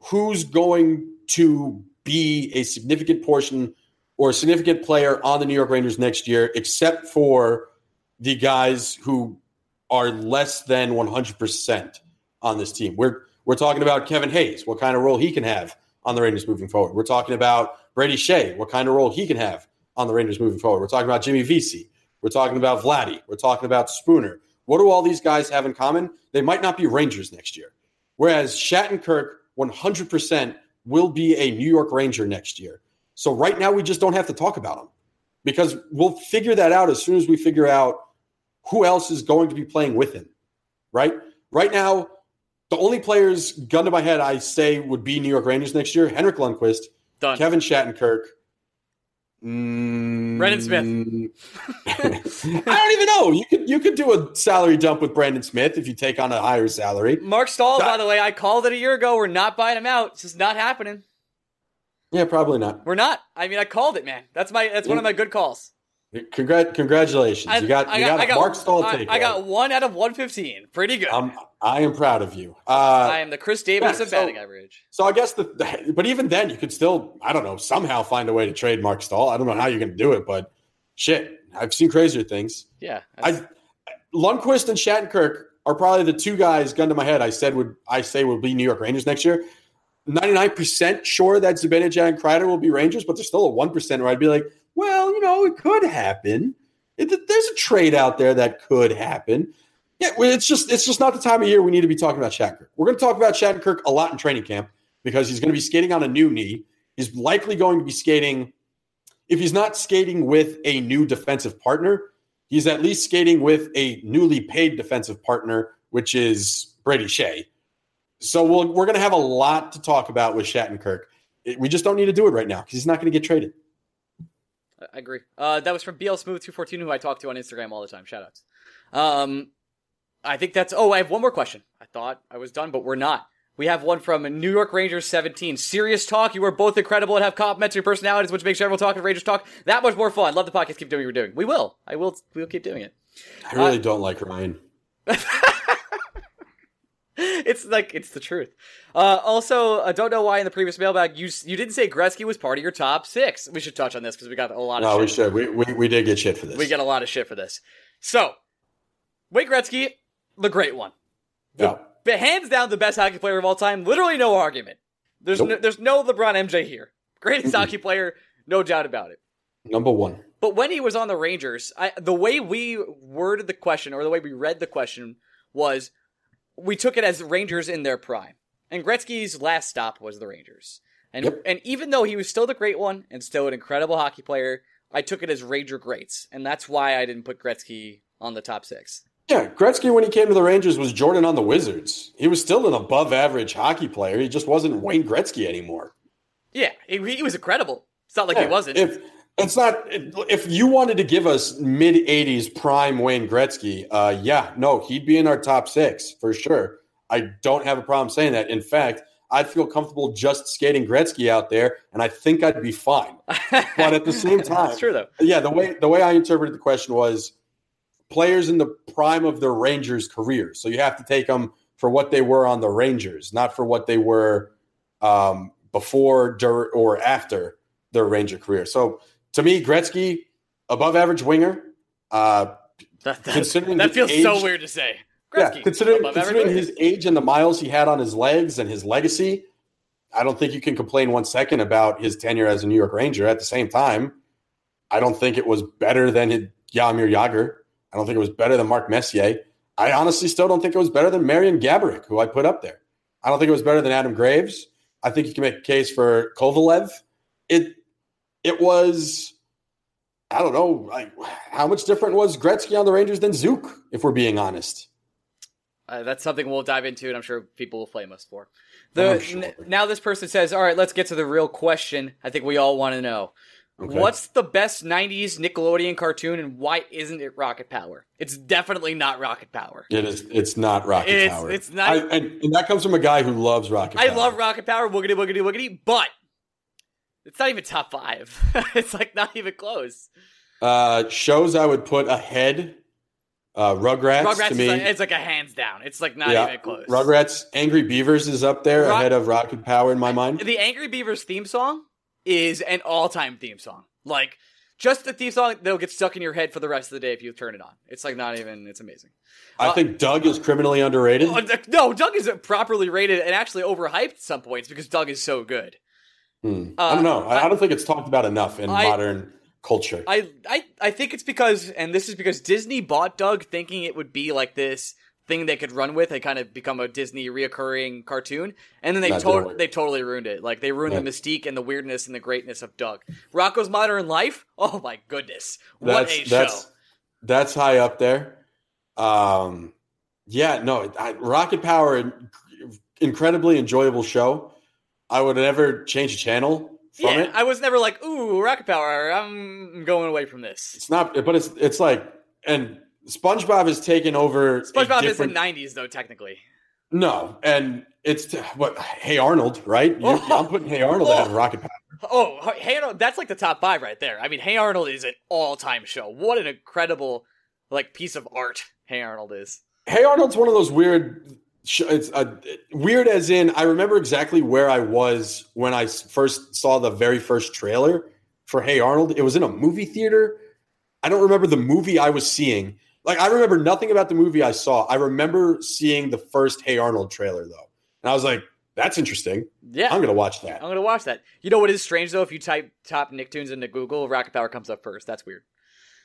who's going to be a significant portion or a significant player on the New York Rangers next year, except for the guys who are less than 100% on this team. We're, we're talking about Kevin Hayes, what kind of role he can have on the Rangers moving forward. We're talking about Brady Skjei, what kind of role he can have on the Rangers moving forward. We're talking about Jimmy Vesey. We're talking about Vladdy. We're talking about Spooner. What do all these guys have in common? They might not be Rangers next year. Whereas Shattenkirk 100% will be a New York Ranger next year. So right now we just don't have to talk about him because we'll figure that out as soon as we figure out who else is going to be playing with him. Right? Right now, the only players gun to my head I say would be New York Rangers next year: Henrik Lundqvist, Done. Kevin Shattenkirk. Mm, Brendan Smith. I don't even know. You could you could do a salary dump with Brendan Smith if you take on a higher salary. Marc Staal, by the way, I called it a year ago. We're not buying him out. It's just not happening. Yeah, probably not. We're not. I mean, I called it, man. That's my. That's one of my good calls. Congrat, congratulations. I, you got I you got, I a Marc Staal I, take. I got one out of one fifteen. Pretty good. I'm, I am proud of you. Uh, I am the Chris Davis yeah, of so- batting average. so I guess the, but even then, you could still, I don't know, somehow find a way to trade Marc Staal. I don't know how you're going to do it, but shit, I've seen crazier things. Yeah. I Lundqvist and Shattenkirk are probably the two guys, gun to my head, I said would I say will be New York Rangers next year. 99% sure that Zibanejad and Kreider will be Rangers, but there's still a 1% where I'd be like, well, you know, it could happen. It, there's a trade out there that could happen. Yeah, it's just it's just not the time of year we need to be talking about Shattenkirk. We're going to talk about Shattenkirk a lot in training camp because he's going to be skating on a new knee. He's likely going to be skating if he's not skating with a new defensive partner, he's at least skating with a newly paid defensive partner, which is Brady Skjei. So we'll, we're going to have a lot to talk about with Shattenkirk. We just don't need to do it right now because he's not going to get traded. I agree. Uh, that was from BL Smooth two fourteen, who I talk to on Instagram all the time. Shoutouts. Um, I think that's. Oh, I have one more question. I thought I was done, but we're not. We have one from New York Rangers 17. Serious talk. You are both incredible and have complimentary personalities, which makes everyone talk and Rangers talk that much more fun. Love the podcast. Keep doing what you're doing. We will. I will. We will keep doing it. I really don't like Ryan. it's like it's the truth. Uh, also, I don't know why in the previous mailbag you you didn't say Gretzky was part of your top six. We should touch on this because we got a lot of. No, we shit. should. We, we, we did get shit for this. We get a lot of shit for this. So, Wayne Gretzky, the great one, yeah. but hands down the best hockey player of all time. Literally no argument. There's Nope. no, there's no LeBron MJ here. Greatest hockey player, no doubt about it. Number one. But when he was on the Rangers, I, the way we worded the question or the way we read the question was we took it as Rangers in their prime. And Gretzky's last stop was the Rangers. And Yep. and even though he was still the great one and still an incredible hockey player, I took it as Ranger greats. And that's why I didn't put Gretzky on the top 6. Yeah, Gretzky, when he came to the Rangers, was Jordan on the Wizards. He was still an above average hockey player. He just wasn't Wayne Gretzky anymore. Yeah, he, he was incredible. It's not like Yeah, he wasn't. If it's not, if you wanted to give us mid '80s prime Wayne Gretzky, uh, yeah, no, he'd be in our top six for sure. I don't have a problem saying that. In fact, I'd feel comfortable just skating Gretzky out there, and I think I'd be fine. But at the same time, true though. yeah, the way the way I interpreted the question was players in the prime of their Rangers career. So you have to take them for what they were on the Rangers, not for what they were um, before dur- or after their Ranger career. So to me, Gretzky, above average winger. Uh, That, that, Considering that feels so weird to say. yeah, Gretzky, considering, above considering his age and the miles he had on his legs and his legacy, I don't think you can complain one second about his tenure as a New York Ranger. At the same time, I don't think it was better than Jaromir Jagr. I don't think it was better than Mark Messier. I honestly still don't think it was better than Marian Gaborik, who I put up there. I don't think it was better than Adam Graves. I think you can make a case for Kovalev. It it was I don't know, like how much different was Gretzky on the Rangers than Zucc, if we're being honest. Uh, that's something we'll dive into, and I'm sure people will flame us for. The sure. n- now this person says, "All right, let's get to the real question. I think we all want to know." Okay. What's the best 90s Nickelodeon cartoon and why isn't it Rocket Power? It's definitely not Rocket Power. It is it's not Rocket it's, Power. It's not I, and, and, that comes from a guy who loves Rocket power. I Power. love Rocket Power, woogity woogity woogity, but it's not even top 5. it's like not even close. Uh, shows I would put ahead uh, Rugrats, Rugrats to me, like, it's like a hands down. It's like not yeah, even close. Rugrats, Angry Beavers is up there Rock- ahead of Rocket Power in my mind. The Angry Beavers theme song is an all-time theme song. Like just the theme song, they'll get stuck in your head for the rest of the day if you turn it on. It's like not even. It's amazing. I Uh, think Doug is criminally underrated. Oh, no, Doug is properly rated and actually overhyped at some points because Doug is so good. Hmm. uh, I don't know. I, I- don't think it's talked about enough in I- modern culture. I, I, I think it's because, and this is because Disney bought Doug thinking it would be like this thing they could run with and kind of become a Disney reoccurring cartoon, and then they to- they totally ruined it. Like they ruined Yeah. the mystique and the weirdness and the greatness of Doug. Rocko's Modern Life. Oh my goodness, what that's a that's show! that's high up there. Um, yeah, no, I, Rocket Power, incredibly enjoyable show. I would never change a channel from Yeah, it. I was never like, ooh, Rocket Power. I'm going away from this. It's not, but it's it's like, and SpongeBob has taken over. SpongeBob is the '90s though, technically. No, and it's what Hey Arnold, right? You- Oh. I'm putting Hey Arnold ahead of oh. Rocket Power. Oh, Hey Arnold, that's like the top five right there. I mean, Hey Arnold is an all-time show. What an incredible like piece of art Hey Arnold is. Hey Arnold's one of those weird. It's uh, weird as in I remember exactly where I was when I first saw the very first trailer for Hey Arnold. It was in a movie theater. I don't remember the movie I was seeing. Like I remember nothing about the movie I saw. I remember seeing the first Hey Arnold trailer though, and I was like, "That's interesting. Yeah, I'm gonna watch that." I'm gonna watch that. You know what is strange though? If you type top Nicktoons into Google, Rocket Power comes up first. That's weird.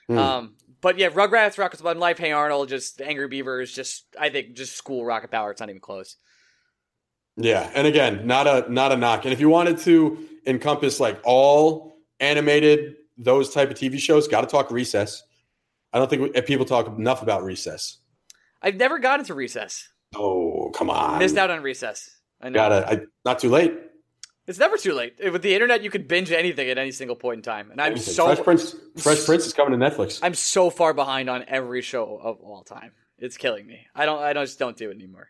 Hmm. Um, but yeah, Rugrats, Rocko's Modern Life, Hey Arnold, just Angry Beavers, just I think just school Rocket Power. It's not even close. Yeah, and again, not a not a knock. And if you wanted to encompass like all animated those type of TV shows, got to talk Recess. I don't think we, eh, people talk enough about Recess. I've never gotten to Recess. Oh, come on! Missed out on Recess. I know. Gotta, I, not too late. It's never too late. With the internet, you could binge anything at any single point in time. And I'm Anything. so Fresh Prince, Fresh Prince is coming to Netflix. I'm so far behind on every show of all time. It's killing me. I don't. I don't, just don't do it anymore.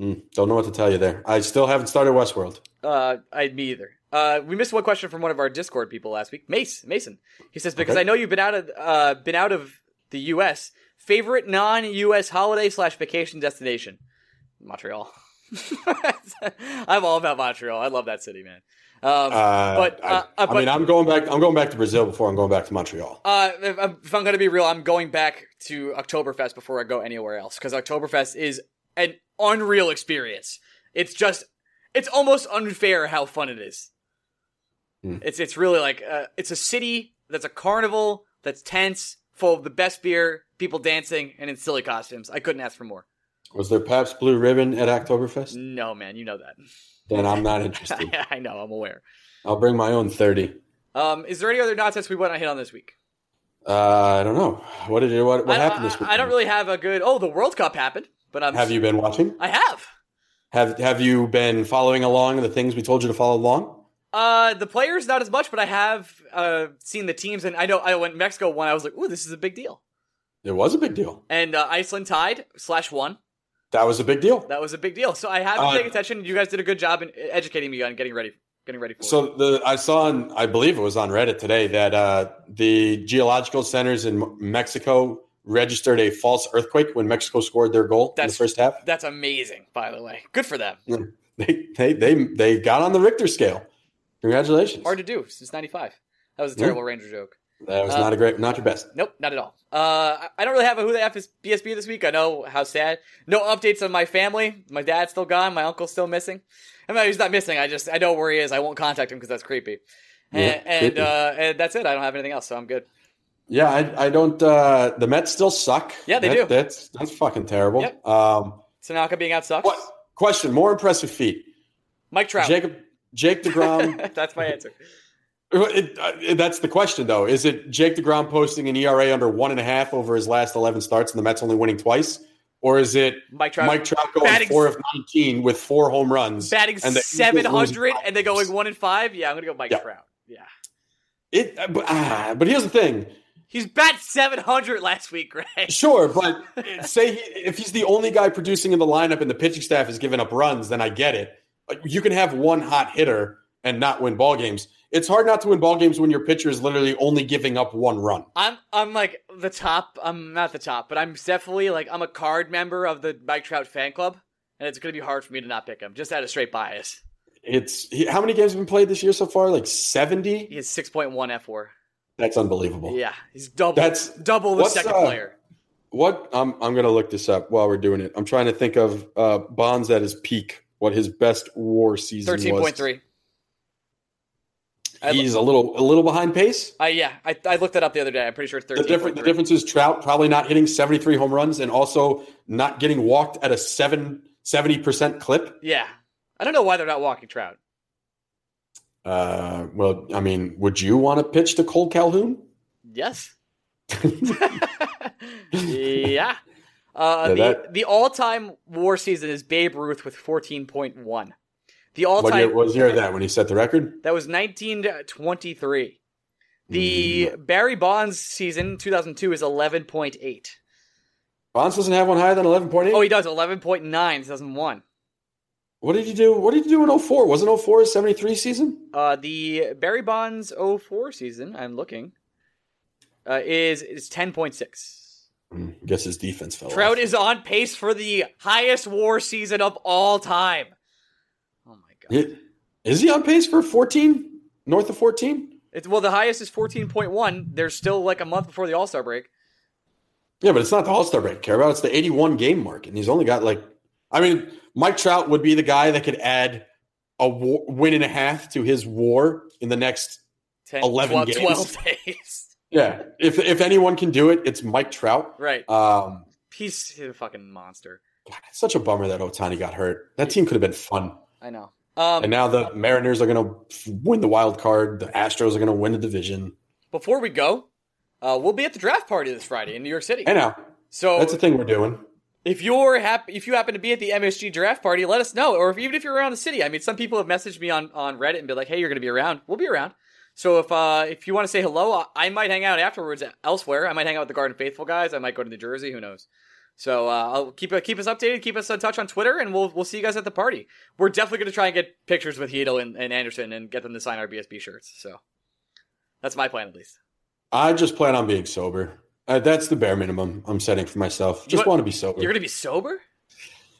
Mm, don't know what to tell you there. I still haven't started Westworld. Uh, I me either. Uh, we missed one question from one of our Discord people last week, Mace Mason. He says because Okay. I know you've been out of uh been out of the U.S. Favorite non-U.S. holiday slash vacation destination? Montreal. I'm all about Montreal. I love that city, man. Um, Uh, But, I, uh, uh, I but- mean, I'm going back. I'm going back to Brazil before I'm going back to Montreal. Uh, if I'm, if I'm gonna be real, I'm going back to Oktoberfest before I go anywhere else because Oktoberfest is an unreal experience. It's just, it's almost unfair how fun it is. Hmm. It's it's really like uh, it's a city that's a carnival that's tense, full of the best beer, people dancing, and in silly costumes. I couldn't ask for more. Was there Pabst Blue Ribbon at Oktoberfest? No, man, you know that. Then I'm not interested. I know, I'm aware. I'll bring my own thirty. Um, is there any other nonsense we want to hit on this week? Uh, I don't know. What did you, what, what happened this week? I don't really have a good. Oh, the World Cup happened, but I'm. Have you been watching? I have. Have Have you been following along the things we told you to follow along? Uh, the players not as much, but I have uh seen the teams, and I know I when Mexico won, I was like, "Ooh, this is a big deal." It was a big deal. And uh, Iceland tied slash won. That was a big deal. That was a big deal. So I have been Uh, paying attention. You guys did a good job in educating me on getting ready, getting ready for it. So the I saw on I believe it was on Reddit today that uh, the geological centers in Mexico registered a false earthquake when Mexico scored their goal in That's- the first half. That's amazing, by the way. Good for them. They they they they got on the Richter scale. Congratulations. Hard to do since '95. That was a Yeah. terrible Ranger joke. That was Uh, not a great, not your best. Nope, not at all. Uh, I- don't really have a who the f is BSB this week. I know how sad. No updates on my family. My dad's still gone. My uncle's still missing. I mean, he's not missing. I just I know where he is. I won't contact him because that's creepy. and and, uh, and that's it. I don't have anything else, so I'm good. Yeah, I, I don't. Uh, the Mets still suck. Yeah, they That- do. That's that's fucking terrible. Yep. Um, Tanaka being out sucks. what question? More impressive feat. Mike Trout. Jacob Jake Degrom. that's my answer. It, uh, that's the question, though. Is it Jake DeGrom posting an ERA under one and a half over his last 11 starts and the Mets only winning twice? Or is it Mike Trout Mike Trout going batting- four of 19 with four home runs? batting and the Eagles seven hundred losing and then going one and five. Yeah, I'm gonna go Mike Yeah. Trout. Yeah, It, uh, but, ah, but here's the thing. he's bat seven hundred last week, Greg. Sure, but say he, if he's the only guy producing in the lineup and the pitching staff is giving up runs, then I get it. You can have one hot hitter and not win ball games. It's hard not to win ball games when your pitcher is literally only giving up one run. I'm I'm like the top. I'm not the top, but I'm definitely like I'm a card member of the Mike Trout fan club, and it's gonna be hard for me to not pick him just out of straight bias. It's he, how many games have been played this year so far? Like 70? He has six point one F four. That's unbelievable. Yeah, he's double. That's- double the second uh, player. What I'm I'm gonna look this up while we're doing it. I'm trying to think of uh, Bonds at his peak, what his best WAR season Thirteen was. point three. He's a little a little behind pace. Uh, yeah, I, I looked that up the other day. I'm pretty sure The thirteen. difference the difference is Trout probably not hitting 73 home runs and also not getting walked at a seven 70 percent clip. Yeah, I don't know why they're not walking Trout. Uh, well, I mean, would you want to pitch to Kole Calhoun? Yes. yeah. Uh, Yeah, the that- the all time WAR season is Babe Ruth with fourteen point one. The all What time what was year that when he set the record? that was nineteen twenty three. The Barry Bonds season two thousand two is eleven point eight. Bonds doesn't have one higher than 11.8. Oh, he does 11.9 2001. what did you do? What did you do in 04? Wasn't 04 his 73 season? Uh, the Barry Bonds 04 season, I'm looking, uh, is is ten point six. Hmm, guess his defense fell. Trout off. is on pace for the highest WAR season of all time. Oh my god! It- Is he on pace for 14? North of 14? It's well, the highest is fourteen point one. There's still like a month before the All Star break. Yeah, but it's not the All Star break. I Care about it's the 81 game mark, and he's only got like. I mean, Mike Trout would be the guy that could add a war, win and a half to his WAR in the next. 10, 11 12, games. 12 days. Yeah, if if anyone can do it, it's Mike Trout. right. Um, He's, he's a fucking monster. God, it's such a bummer that Ohtani got hurt. That team could have been fun. I know. Um, And now the Mariners are going to win the wild card. The Astros are going to win the division. before we go, uh, we'll be at the draft party this Friday in New York City. I know So that's the thing we're doing. if you're happy, if you happen to be at the MSG draft party, let us know. Or if, even if you're around the city, I mean, some people have messaged me on, on Reddit and be like, "Hey, you're going to be around. We'll be around." So if uh, if you want to say hello, I- I might hang out afterwards elsewhere. I might hang out with the Garden Faithful guys. I might go to New Jersey. Who knows? So uh, I'll keep keep us updated, keep us in touch on Twitter, and we'll we'll see you guys at the party. We're definitely going to try and get pictures with Heedle and, and Anderson and get them to sign our BSB shirts. So that's my plan, at least. I just plan on being sober. Uh, that's the bare minimum I'm setting for myself. Just What- want to be sober. You're going to be sober?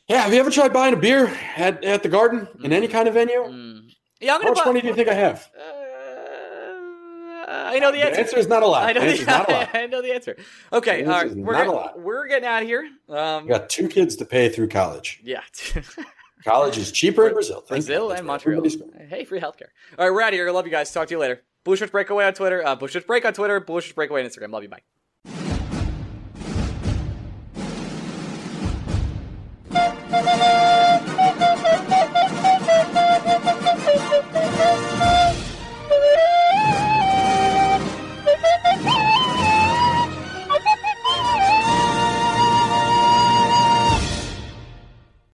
yeah, have you ever tried buying a beer at, at the garden in any kind of venue? Mm. Yeah, I'm How going much to. money do you think I have? Uh, I know the The answer. answer is not a lot. I know, The the, answer is not a lot. I know the answer. Okay, answer right. We're, not a lot. we're getting out of here. Um, I got two kids to pay through college. yeah. College is cheaper in Brazil. Thank Brazil and Montreal. Hey, free healthcare. All right, we're out of here. Love you guys. Talk to you later. Bullshit Breakaway on Twitter. Uh, Blue Shirts Break on Twitter. Bullshit Breakaway on Instagram. Love you. Bye.